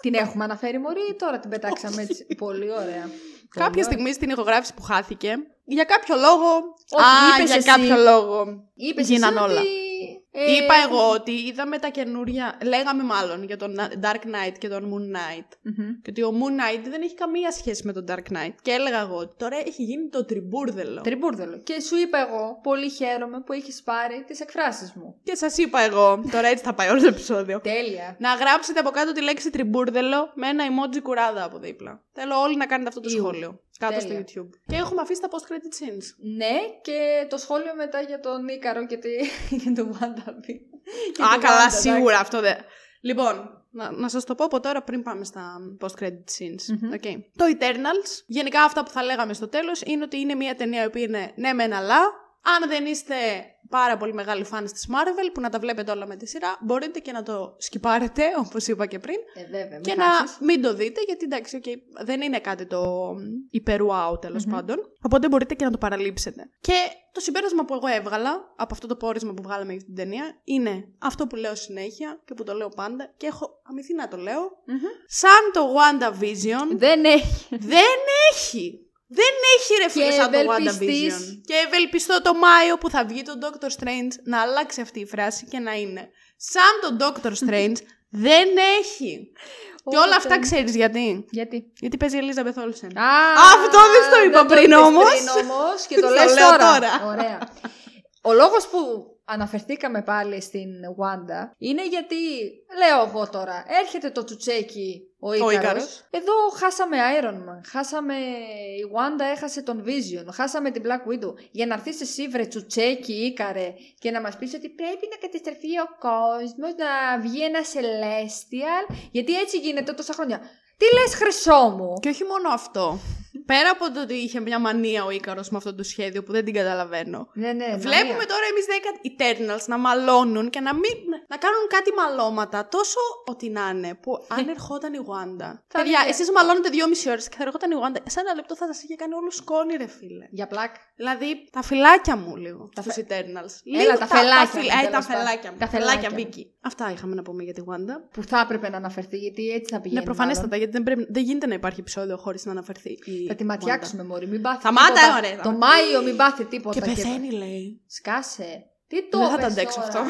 Την έχουμε αναφέρει μωρή ή τώρα την πετάξαμε έτσι; Πολύ ωραία. Κάποια Πολύ στιγμή στην ηχογράφηση που χάθηκε, για κάποιο λόγο. Όχι, Α, είπες για εσύ. κάποιο λόγο. Είπες Γίναν εσύ όλα. Ότι, ε, Είπα εγώ ότι είδαμε τα καινούρια. Λέγαμε μάλλον για τον Dark Knight και τον Moon Knight. μμμ. Και ότι ο Moon Knight δεν έχει καμία σχέση με τον Dark Knight. Και έλεγα εγώ ότι τώρα έχει γίνει το τριμπούρδελο. Τριμπούρδελο. Και σου είπα εγώ, πολύ χαίρομαι που έχεις πάρει τις εκφράσεις μου. Και σας είπα εγώ, τώρα έτσι θα πάει όλο το επεισόδιο. Τέλεια. να γράψετε από κάτω τη λέξη τριμπούρδελο με ένα emoji κουράδα από δίπλα. Θέλω όλοι να κάνετε αυτό το Ιου. σχόλιο. Κάτω Τέλεια. στο YouTube. Και έχουμε αφήσει τα post credit scenes. Ναι, και το σχόλιο μετά για τον Ίκαρο και, τη... για τον WandaVision. Για Α, τον καλά, Wanda, σίγουρα αυτό δεν. Λοιπόν, να, να σας το πω από τώρα πριν πάμε στα post-credit scenes. Μμμ. Okay. Το Eternals, γενικά αυτά που θα λέγαμε στο τέλος, είναι ότι είναι μια ταινία η οποία είναι ναι μεν αλλά. Αν δεν είστε πάρα πολύ μεγάλοι fans της Marvel, που να τα βλέπετε όλα με τη σειρά, μπορείτε και να το σκυπάρετε, όπως είπα και πριν, Ε, βέβαια, μην και να χάσεις. μην το δείτε, γιατί εντάξει, okay, δεν είναι κάτι το υπερουάου τέλος Μμμ. πάντων. Οπότε μπορείτε και να το παραλείψετε. Και το συμπέρασμα που εγώ έβγαλα από αυτό το πόρισμα που βγάλαμε για την ταινία είναι αυτό που λέω συνέχεια και που το λέω πάντα και έχω αμυθεί να το λέω. Μμμ. Σαν το WandaVision Δεν έχει. δεν έχει. Δεν έχει ρε φίλε Και σαν το ευελπιστείς. WandaVision. Και ευελπιστώ το Μάιο που θα βγει το Doctor Strange να αλλάξει αυτή η φράση και να είναι σαν το Doctor Strange δεν έχει. Και όλα αυτά ξέρεις γιατί. Γιατί; Γιατί παίζει η Ελίζα Μπεθόλσεν. Α, Αυτό δεν στο είπα δεν πριν είπες όμως. Πριν όμως και το Το λες λέω τώρα. τώρα. Ωραία. Ο λόγος που αναφερθήκαμε πάλι στην Wanda είναι γιατί, λέω εγώ τώρα, έρχεται το τσουτσέκι ο Ίκαρος. Ίκαρος. Εδώ χάσαμε Iron Man, χάσαμε η Wanda έχασε τον Vision, χάσαμε την Black Widow. Για να έρθεις εσύ βρε τσουτσέκι Ίκαρε και να μας πεις ότι πρέπει να καταστραφεί ο κόσμος, να βγει ένα Celestial, γιατί έτσι γίνεται τόσα χρόνια. Τι λες χρυσό μου; Και όχι μόνο αυτό. Πέρα από το ότι είχε μια μανία ο Ίκαρος με αυτό το σχέδιο που δεν την καταλαβαίνω. Ναι, ναι, Βλέπουμε μανία. τώρα εμείς 10 Eternals να μαλώνουν και να, μην, να κάνουν κάτι μαλώματα τόσο ότι να είναι που αν ερχόταν η Wanda. Θα Παιδιά, δείτε. εσείς μαλώνετε δυόμιση ώρες και θα ερχόταν η Wanda. Σε ένα λεπτό θα σας είχε κάνει όλο σκόνη ρε φίλε. Για πλάκ. Δηλαδή τα φυλάκια μου λίγο. Τα Τα φε- Eternals. Έλα, Λίγο τα φελάκια φυλ- μου, ε, τα τέλος πάντων. φελάκια μου. Τα Τα φελάκια, φελάκια. Βίκυ. Αυτά είχαμε να πούμε για τη Wanda. Που θα έπρεπε να αναφερθεί, γιατί έτσι θα πηγαίνει. Ναι, προφανέστατα, γιατί δεν, πρέπει, δεν γίνεται να υπάρχει επεισόδιο χωρίς να αναφερθεί. Η μάλλον. Θα τη Wanda. ματιάξουμε, Μωρή. Μην πάθει. Σταμάτα, τίποτα. ωραία, Το σταμάτα. Μάιο μην πάθει τίποτα. Και πεθαίνει, λέει. Σκάσε. Τι το Δεν θα πες τα αντέξω τώρα; αυτό.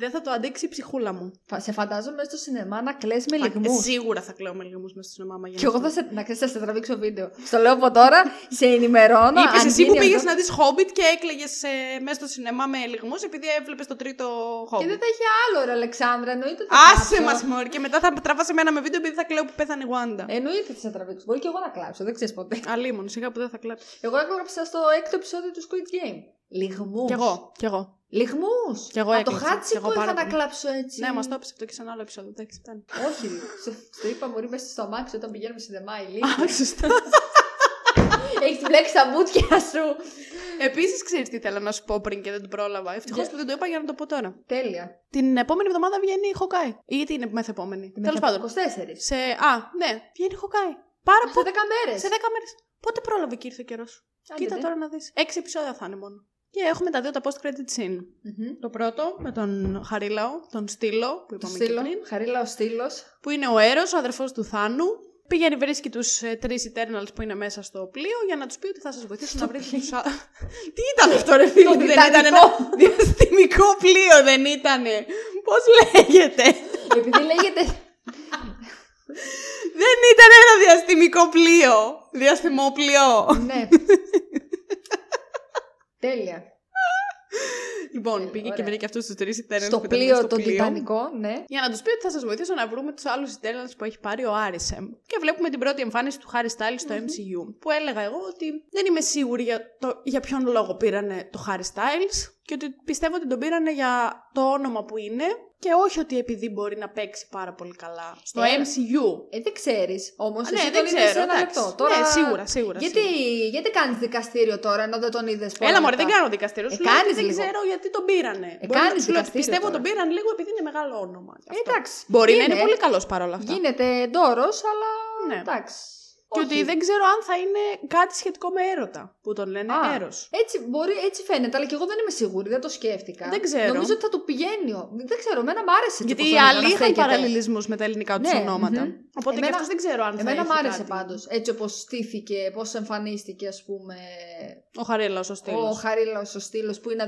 Δεν θα το αντέξει η ψυχούλα μου. Φα- Σε φαντάζομαι μέσα στο σινεμά να κλαις με Θα- λιγμούς. Σίγουρα θα κλαίω με λιγμούς μέσα στο σινεμά. Και εγώ θα σε, να ξέρεις, θα σε τραβήξω βίντεο. Στο λέω από τώρα, σε ενημερώνω. Είπες αν εσύ που γίνει πήγες αυτό. να δεις Hobbit και έκλαιγες μέσα στο σινεμά με λιγμούς επειδή έβλεπες το τρίτο Και Hobbit. δεν θα έχει άλλο, ρε Αλεξάνδρα. Εννοείται ότι θα Άσε κλάψω. μας, Μόρι, και μετά θα τραβάς εμένα με βίντεο επειδή θα κλαίω που πέθανε η Wanda. Εννοείται ότι θα σε τραβήξω. Μπορεί και εγώ να κλάψω, δεν ξέρεις ποτέ. Αλίμον, σιγά που δεν θα κλάψει. Εγώ έκλαψα στο έκτο επεισόδιο του Squid Game. Λιγμούς. Κι εγώ, κι εγώ. Λιγμούς. Κι εγώ Από το έκλαψα, κι χάτσικο εγώ πάρα είχα να πολύ. κλάψω έτσι. Ναι, μας το έπεσε αυτό και σε ένα άλλο επεισόδιο. Εντάξει, φτάνει. Όχι, στο, στο είπα μπορεί μέσα στο αμάξι όταν πηγαίνουμε σινεμά η Α, σωστά. Έχεις μπλέξει τα μούτια σου. Επίσης, ξέρεις τι θέλω να σου πω πριν και δεν το πρόλαβα. Ευτυχώς Για- που δεν το είπα για να το πω τώρα. Τέλεια. Την επόμενη εβδομάδα βγαίνει η Χοκάι. Ή την μεθεπόμενη. Τέλος πάντων. 24. Σε... Α, ναι, βγαίνει η Χοκάι. Πάρα Σε πολύ. 10 μέρες. Σε 10 μέρες. Πότε πρόλαβε και ήρθε ο καιρός. Κοίτα τώρα να δεις. Έξι επεισόδια θα είναι μόνο. Και έχουμε τα δύο τα post-credit scene. Το πρώτο με τον Χαρίλαο, τον Στήλο, που Το είπαμε και στήλο. πριν. Χαρίλα ο στήλος. Που είναι ο Έρος, ο αδερφός του Θάνου. Πηγαίνει, βρίσκει τους ε, τρεις Eternals που είναι μέσα στο πλοίο για να τους πει ότι θα σας βοηθήσουν να βρείτε τους άλλου. Τι ήταν αυτό, ρε φίλε, Το δεν ήταν ένα Τιτανικό. διαστημικό πλοίο, δεν ήτανε. Πώς λέγεται; Επειδή λέγεται. δεν ήταν ένα διαστημικό πλοίο. Διαστημόπλοιο. ναι. Τέλεια. Λοιπόν, πήγε και ωραία. βρήκε αυτούς τους τρεις Eternals Στο που ήταν πλοίο στο το πλοίο. Τιτανικό, ναι. Για να τους πει ότι θα σας βοηθήσω να βρούμε τους άλλους Eternals που έχει πάρει ο Άρισεμ. Και βλέπουμε την πρώτη εμφάνιση του Harry Styles στο MCU. Που έλεγα εγώ ότι δεν είμαι σίγουρη για, το, για ποιον λόγο πήρανε το Harry Styles. Και ότι πιστεύω ότι τον πήρανε για το όνομα που είναι. Και όχι ότι επειδή μπορεί να παίξει πάρα πολύ καλά στο Ε, MCU. Ε, δεν ξέρεις. Όμως, Α, εσύ ναι, τον δεν είδες ξέρω. σε ένα εντάξει. λεπτό. Τώρα... Ναι, σίγουρα, σίγουρα. Γιατί, σίγουρα. γιατί κάνεις δικαστήριο τώρα ενώ δεν τον είδες πολύ. Έλα, μωρέ, δεν κάνω δικαστήριο. Ε, Σου λέω ότι κάνεις δεν λίγο. ξέρω γιατί τον πήρανε. Ε, Μπορεί να- κάνεις σου λέω ότι δικαστήριο πιστεύω τώρα. τον πήραν λίγο επειδή είναι μεγάλο όνομα. Ε, Αυτό. εντάξει. Μπορεί να είναι. είναι πολύ καλός παρόλα αυτά. Γίνεται ντόρος, αλλά. Ναι. Εντάξει. Και Όχι. ότι δεν ξέρω αν θα είναι κάτι σχετικό με έρωτα που τον λένε Α, έρος. Έτσι, μπορεί, έτσι φαίνεται, αλλά και εγώ δεν είμαι σίγουρη, δεν το σκέφτηκα. Δεν ξέρω. Νομίζω ότι θα του πηγαίνει. ο- Δεν ξέρω, εμένα μ' άρεσε. έτσι Γιατί όπως οι τον είδα άλλοι να είχαν στέκεται. παραλληλισμούς με τα ελληνικά τους Ναι, ονόματα. μμμ. Οπότε και Εμένα- αυτός δεν ξέρω αν θα Εμένα έχει μ' άρεσε κάτι. πάντως. Έτσι όπως στήθηκε, πώς εμφανίστηκε, ας πούμε. Ο Χαρίλα, ο Ο Στήλο. Χαρίλαο ο Στήλος που είναι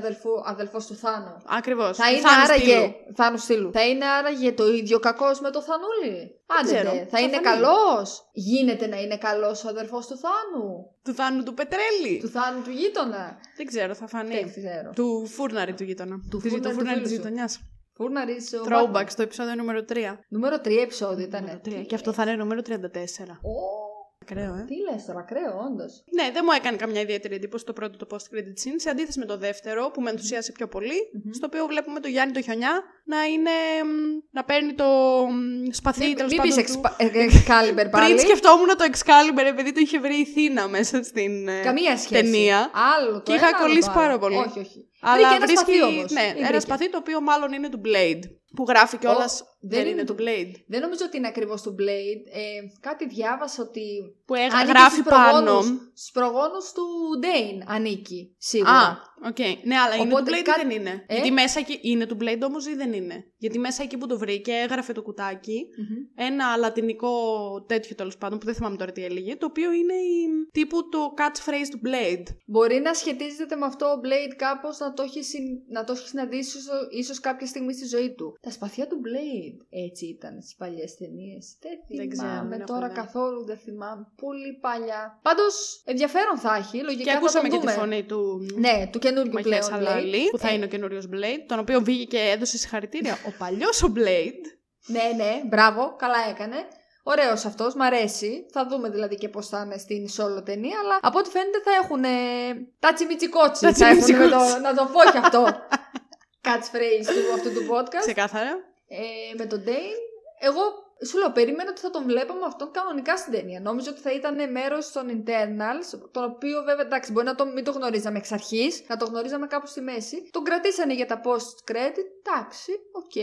αδελφός του Θάνου. Ακριβώς. Θα είναι άραγε. Θάνου Στήλου. Θα είναι άραγε το ίδιο κακός με το Θανούλη; Άντε, ξέρω. ντε. Θα, Θα είναι φανεί. καλός. Γίνεται να είναι καλός ο αδερφός του Θάνου. Του Θάνου του Πετρέλη. Του Θάνου του γείτονα. Δεν ξέρω, θα φανεί. Δεν ξέρω. Του φούρναρη του γείτονα. Του Της- φούρναρη του φούρναρη φίλου τη σου. γειτονιάς. Φούρναρη ο Throwback Batman. στο επεισόδιο νούμερο 3. Νούμερο 3 επεισόδιο ήταν. Και αυτό θα είναι νούμερο 34. Ω, Ακραίο, ε. τι λες τώρα, ακραίο, όντως. Ναι, δεν μου έκανε καμιά ιδιαίτερη εντύπωση το πρώτο το post-credit scene, σε αντίθεση με το δεύτερο που με ενθουσίασε πιο πολύ, Μμμ. στο οποίο βλέπουμε το Γιάννη το Χιονιά να είναι. μ, να παίρνει το μ, σπαθί Μην τέλος μην πάντων. πεις του- Excalibur πάλι. Πριν σκεφτόμουν το Excalibur επειδή το είχε βρει η Θήνα μέσα στην ε, Καμία σχέση. ταινία. Άλλο το Και είχα ένα, άλλο κολλήσει το άλλο. πάρα πολύ. Όχι, όχι. Αλλά Βρήκε ένα βρίσκει. σπαθί όμως. Ναι, Ή ένα βρήκε. σπαθί το οποίο μάλλον είναι του Blade. Που γράφει κιόλας. δεν δεν είναι είναι του- του Blade. Δεν νομίζω ότι είναι ακριβώς του Blade. Ε, κάτι διάβασα ότι. Που έγρα- ανήκει γράφει στους πάνω. προγόνους- Στους προγόνους του Dane ανήκει, σίγουρα. Α, ΟΚ. Ναι, αλλά είναι Οπότε του Blade κάτι- ή δεν είναι. Ε; Γιατί μέσα εκεί. Είναι του Blade όμως ή δεν είναι; Γιατί μέσα εκεί που το βρήκε έγραφε το κουτάκι. Μμμ. Ένα λατινικό τέτοιο τέλος πάντων που δεν θυμάμαι τώρα τι έλεγε. Το οποίο είναι η, τύπου το catchphrase του Blade. Μπορεί να σχετίζεται με αυτό ο Blade κάπως να το έχει, συν... να το έχει συναντήσει ίσως- ίσως κάποια στιγμή στη ζωή του. Τα σπαθιά του Blade έτσι ήταν στις παλιές ταινίες. Δεν Δεν ξέρω, θυμάμαι δεν έχω τώρα δει. καθόλου, δεν θυμάμαι. Πολύ παλιά. Πάντως ενδιαφέρον θα έχει. Λογικά Και θα ακούσαμε τον και τη δούμε. φωνή του Ναι, του καινούργιου Μαχία πλέον. Blade. Σαλάλη, που θα Ε, είναι ο καινούριος Blade, τον οποίο βγήκε και έδωσε συγχαρητήρια. Ο παλιός ο Blade. Ναι, ναι, μπράβο, καλά έκανε. Ωραίος αυτός, μ' αρέσει. Θα δούμε δηλαδή και πώς θα είναι στην solo ταινία. Αλλά από ό,τι φαίνεται θα έχουν. Τα τσιμιτσικότσι. Τα θα έχουν με τσιμιτσικότσι. το, να το πω κι αυτό. Catchphrase του αυτού του podcast. Ξεκάθαρα. Ε, με τον Dane. Εγώ σου λέω, περίμενα ότι θα τον βλέπαμε αυτόν κανονικά στην ταινία. Νόμιζα ότι θα ήταν μέρος των Eternals, τον οποίο βέβαια εντάξει, μπορεί να το, μην το γνωρίζαμε εξ αρχής, να το γνωρίζαμε κάπου στη μέση. Τον κρατήσανε για τα post credit. Εντάξει, ΟΚ.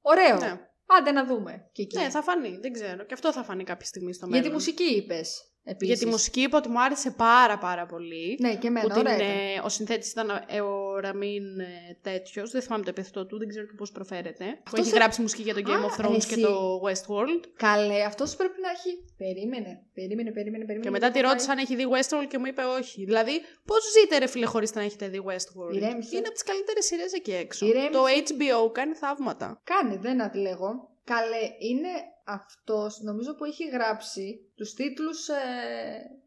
Ωραίο. Ναι. Άντε να δούμε. Και εκεί. ναι, θα φανεί. Δεν ξέρω. Και αυτό θα φανεί κάποια στιγμή στο μέλλον. Για τη μουσική είπες. Επίσης. Για τη μουσική είπα ότι μου άρεσε πάρα πάρα πολύ. Ναι, και εμένα, που την, ωραία. ήταν. ε, ο συνθέτης ήταν ε, ο Ραμίν ε, τέτοιος. Δεν θυμάμαι το επίθετό του, δεν ξέρω και πώς προφέρεται. που Αυτός έχει σε- γράψει μουσική για το Game Α, of Thrones και εσύ. το Westworld. Καλέ, αυτός πρέπει να έχει. Περίμενε, περίμενε, περίμενε. περίμενε Και μετά τη γιατί ρώτησα αν έχει δει Westworld και μου είπε όχι. Δηλαδή, πώς ζείτε ρε φίλε χωρίς να έχετε δει Westworld; Ηρέμησε. Είναι από τις καλύτερες σειρές εκεί έξω. Ηρέμησε. Το HBO κάνει θαύματα. Κάνει, δεν αντιλέγω. Καλέ, είναι αυτός, νομίζω που έχει γράψει τους τίτλους ε,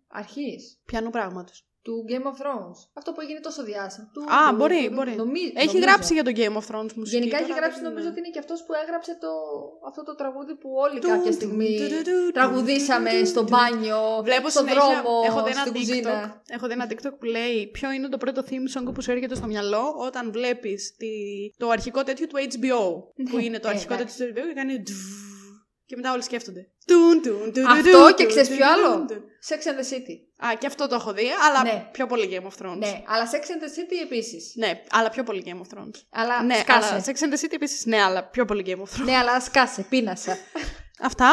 αρχής Πιανού πράγματος. του Game of Thrones. Αυτό που έγινε τόσο διάσημο. Του- Α, του- μπορεί, του- μπορεί. νομι- Έχει νομίζω. γράψει για το Game of Thrones μουσική. Γενικά έχει τώρα γράψει, δεν- νομίζω ότι είναι και αυτός που έγραψε το, αυτό το τραγούδι που όλοι Του- κάποια του- στιγμή του- του- του- τραγουδήσαμε του- στο του- μπάνιο, Βλέπω στον συνέχεια, δρόμο, έχω δει ένα στην TikTok, κουζίνα. έχω δει ένα TikTok που λέει ποιο είναι το πρώτο theme song που σου έρχεται στο μυαλό όταν βλέπεις τη, το αρχικό τέτοιο του HBO. που είναι το ε, αρχικό εντάξει. τέτοιο του HBO και κάνει ντβ, και μετά όλοι σκέφτονται. Τουν, τουν, τουν, Αυτό τουν, και τουν, ξέρεις τουν, ποιο άλλο; τουν, τουν. Sex and the City. Α, και αυτό το έχω δει, αλλά Ναι. πιο πολύ Game of Thrones. Ναι, αλλά Sex and the City επίσης. Ναι, αλλά πιο πολύ Game of Thrones. Αλλά ναι, σκάσε. αλλά Sex and the City επίσης, ναι, αλλά πιο πολύ Game of Thrones. Ναι, αλλά σκάσε, πίνασα. Αυτά;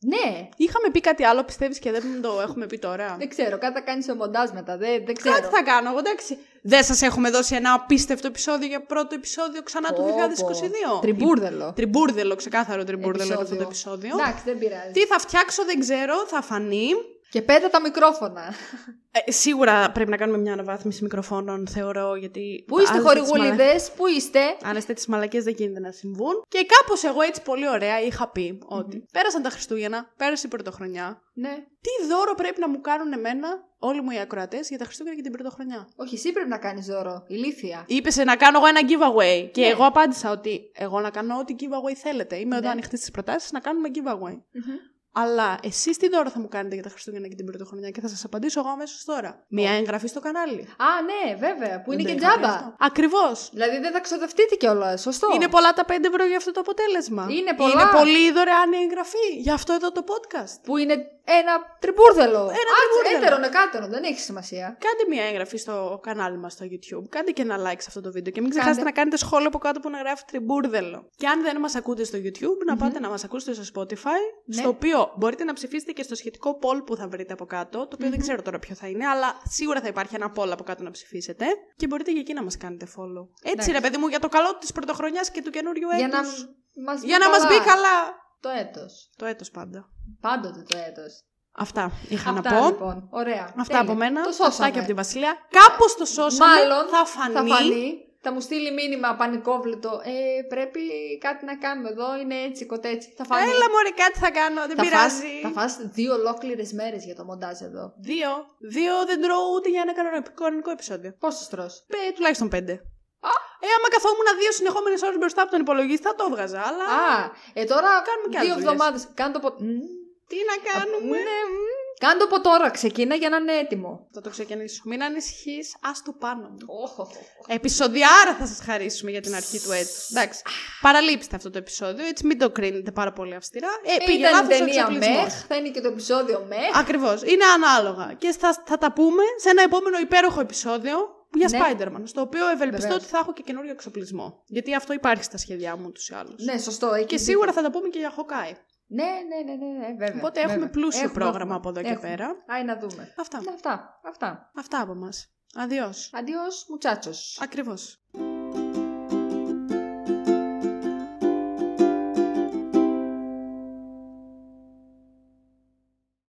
ναι, Είχαμε πει κάτι άλλο, πιστεύεις και δεν το έχουμε πει τώρα; δεν ξέρω, κάτι θα κάνεις σε μοντάζ μετά, δεν, δεν ξέρω. Κάτι θα κάνω εγώ, εντάξει. Δεν σας έχουμε δώσει ένα απίστευτο επεισόδιο για πρώτο επεισόδιο ξανά του Πω, 2022. πω. Τριμπούρδελο. Τrimbourδελο, ξεκάθαρο τrimbourδελο είναι αυτό το Επεισόδιο. επεισόδιο. Εντάξει, δεν πειράζει. Τι θα φτιάξω δεν ξέρω, θα φανεί. Και πέτα τα μικρόφωνα. Ε, σίγουρα πρέπει να κάνουμε μια αναβάθμιση μικροφώνων, θεωρώ, γιατί. Πού είστε άλλες τέτοιες μαλα- χορηγούλιδε, πού είστε; Άλλες τέτοιες μαλακίε δεν γίνεται να συμβούν. Και κάπως εγώ έτσι πολύ ωραία είχα πει ότι πέρασαν τα Χριστούγεννα, πέρασε η Πρωτοχρονιά. Ναι. Τι δώρο πρέπει να μου κάνουν εμένα όλοι μου οι ακροατές για τα Χριστούγεννα και την Πρωτοχρονιά. Όχι, εσύ πρέπει να κάνεις δώρο. Ηλίθεια. Είπες να κάνω εγώ ένα giveaway. Και Ναι. εγώ απάντησα ότι εγώ να κάνω ό,τι giveaway θέλετε. Είμαι εδώ Ναι. ανοιχτής στις προτάσεις να κάνουμε giveaway. Μμμ. Αλλά εσείς τι δώρο θα μου κάνετε για τα Χριστούγεννα και την Πρωτοχρονιά και θα σας απαντήσω εγώ αμέσως τώρα. Μια εγγραφή στο κανάλι. Α, ναι, βέβαια, που είναι Δεν και το είχα πει τζάμπα. αυτό. Ακριβώς. Δηλαδή δεν θα ξοδευτείτε κιόλας, σωστό. Είναι πολλά τα 5 ευρώ για αυτό το αποτέλεσμα. Είναι πολλά. Είναι πολύ δωρεάν η εγγραφή για αυτό εδώ το podcast. Που είναι ένα τριμπούρδελο. Ένα Α, τριμπούρδελο. Έτερον, εκάτερον, δεν έχει σημασία. Κάντε μια εγγραφή στο κανάλι μας στο YouTube. Κάντε και ένα like σε αυτό το βίντεο. Και μην ξεχάσετε Κάντε. να κάνετε σχόλιο από κάτω που να γράφει τριμπούρδελο. Και αν δεν μας ακούτε στο YouTube, να πάτε να μας ακούσετε στο Spotify. Ναι. Στο οποίο μπορείτε να ψηφίσετε και στο σχετικό poll που θα βρείτε από κάτω. Το οποιο δεν ξέρω τώρα ποιο θα είναι, αλλά σίγουρα θα υπάρχει ένα poll από κάτω να ψηφίσετε. Και μπορείτε και εκεί να μας κάνετε follow. Έτσι, Εντάξει. ρε παιδί μου, για το καλό της πρωτοχρονιάς και του καινούριου έτους. Για να μας Για να μας μπει καλά. Το έτος. Το έτος πάντα. Πάντοτε το έτος. Αυτά είχα Αυτά να πω. λοιπόν. Ωραία. Αυτά Τέλεια. από μένα. Το Αυτά σώσαμε. και από τη Βασιλεία. Κάπως το σώσαμε. Μάλλον θα φανεί. Θα φανεί. Θα μου στείλει μήνυμα πανικόβλητο. Ε, πρέπει κάτι να κάνουμε εδώ. Είναι έτσι, κοτέτσι. Θα φανεί. Έλα μωρέ κάτι θα κάνω, δεν θα φας, πειράζει. θα φας δύο ολόκληρες μέρες για το μοντάζ εδώ. Δύο. Δύο δεν τρώω ούτε για ένα κανονικό- κανονικό επεισόδιο. Πόσο τρως; Ε, τουλάχιστον πέντε. Ε, άμα καθόμουν δύο συνεχόμενες ώρες μπροστά από τον υπολογιστή, θα το έβγαζα. Αλλά. Α, ε τώρα Κάνουμε και δύο άλλες εβδομάδες. Κάνε το ποτ... Μμ. Τι να κάνουμε; Ναι, μμ. Κάνε το από τώρα. Ξεκίνα για να είναι έτοιμο. Θα το ξεκινήσω. Μην ανησυχείς, ας το πάνω μου. Όχο. Επισοδιάρα θα σας χαρίσουμε για την αρχή του έτους. Εντάξει. Παραλείψτε αυτό το επεισόδιο, έτσι μην το κρίνετε πάρα πολύ αυστηρά. Ε, πήγε Ήταν η λάθος ο ταινία εξοπλισμός. μεχ. Θα είναι και το επεισόδιο μεχ. Ακριβώς. Είναι ανάλογα. Και θα, θα τα πούμε σε ένα επόμενο υπέροχο επεισόδιο για Ναι. Spider-Man. Στο οποίο ευελπιστώ Βεβαίως. ότι θα έχω και καινούριο εξοπλισμό. Γιατί αυτό υπάρχει στα σχέδιά μου ούτως ή άλλως. Ναι, σωστό. έχει Και δίκιο. σίγουρα θα τα πούμε και για Hawkeye. Ναι, ναι, ναι, ναι, ναι, βέβαια. Οπότε έχουμε βέβαια. πλούσιο Έχουμε, πρόγραμμα έχουμε. από εδώ και Έχουμε. πέρα. Άι να δούμε. Αυτά. Ναι, αυτά. Αυτά. Αυτά από μας. Αδειός. Αντιός, μουτσάτσος. Ακριβώς.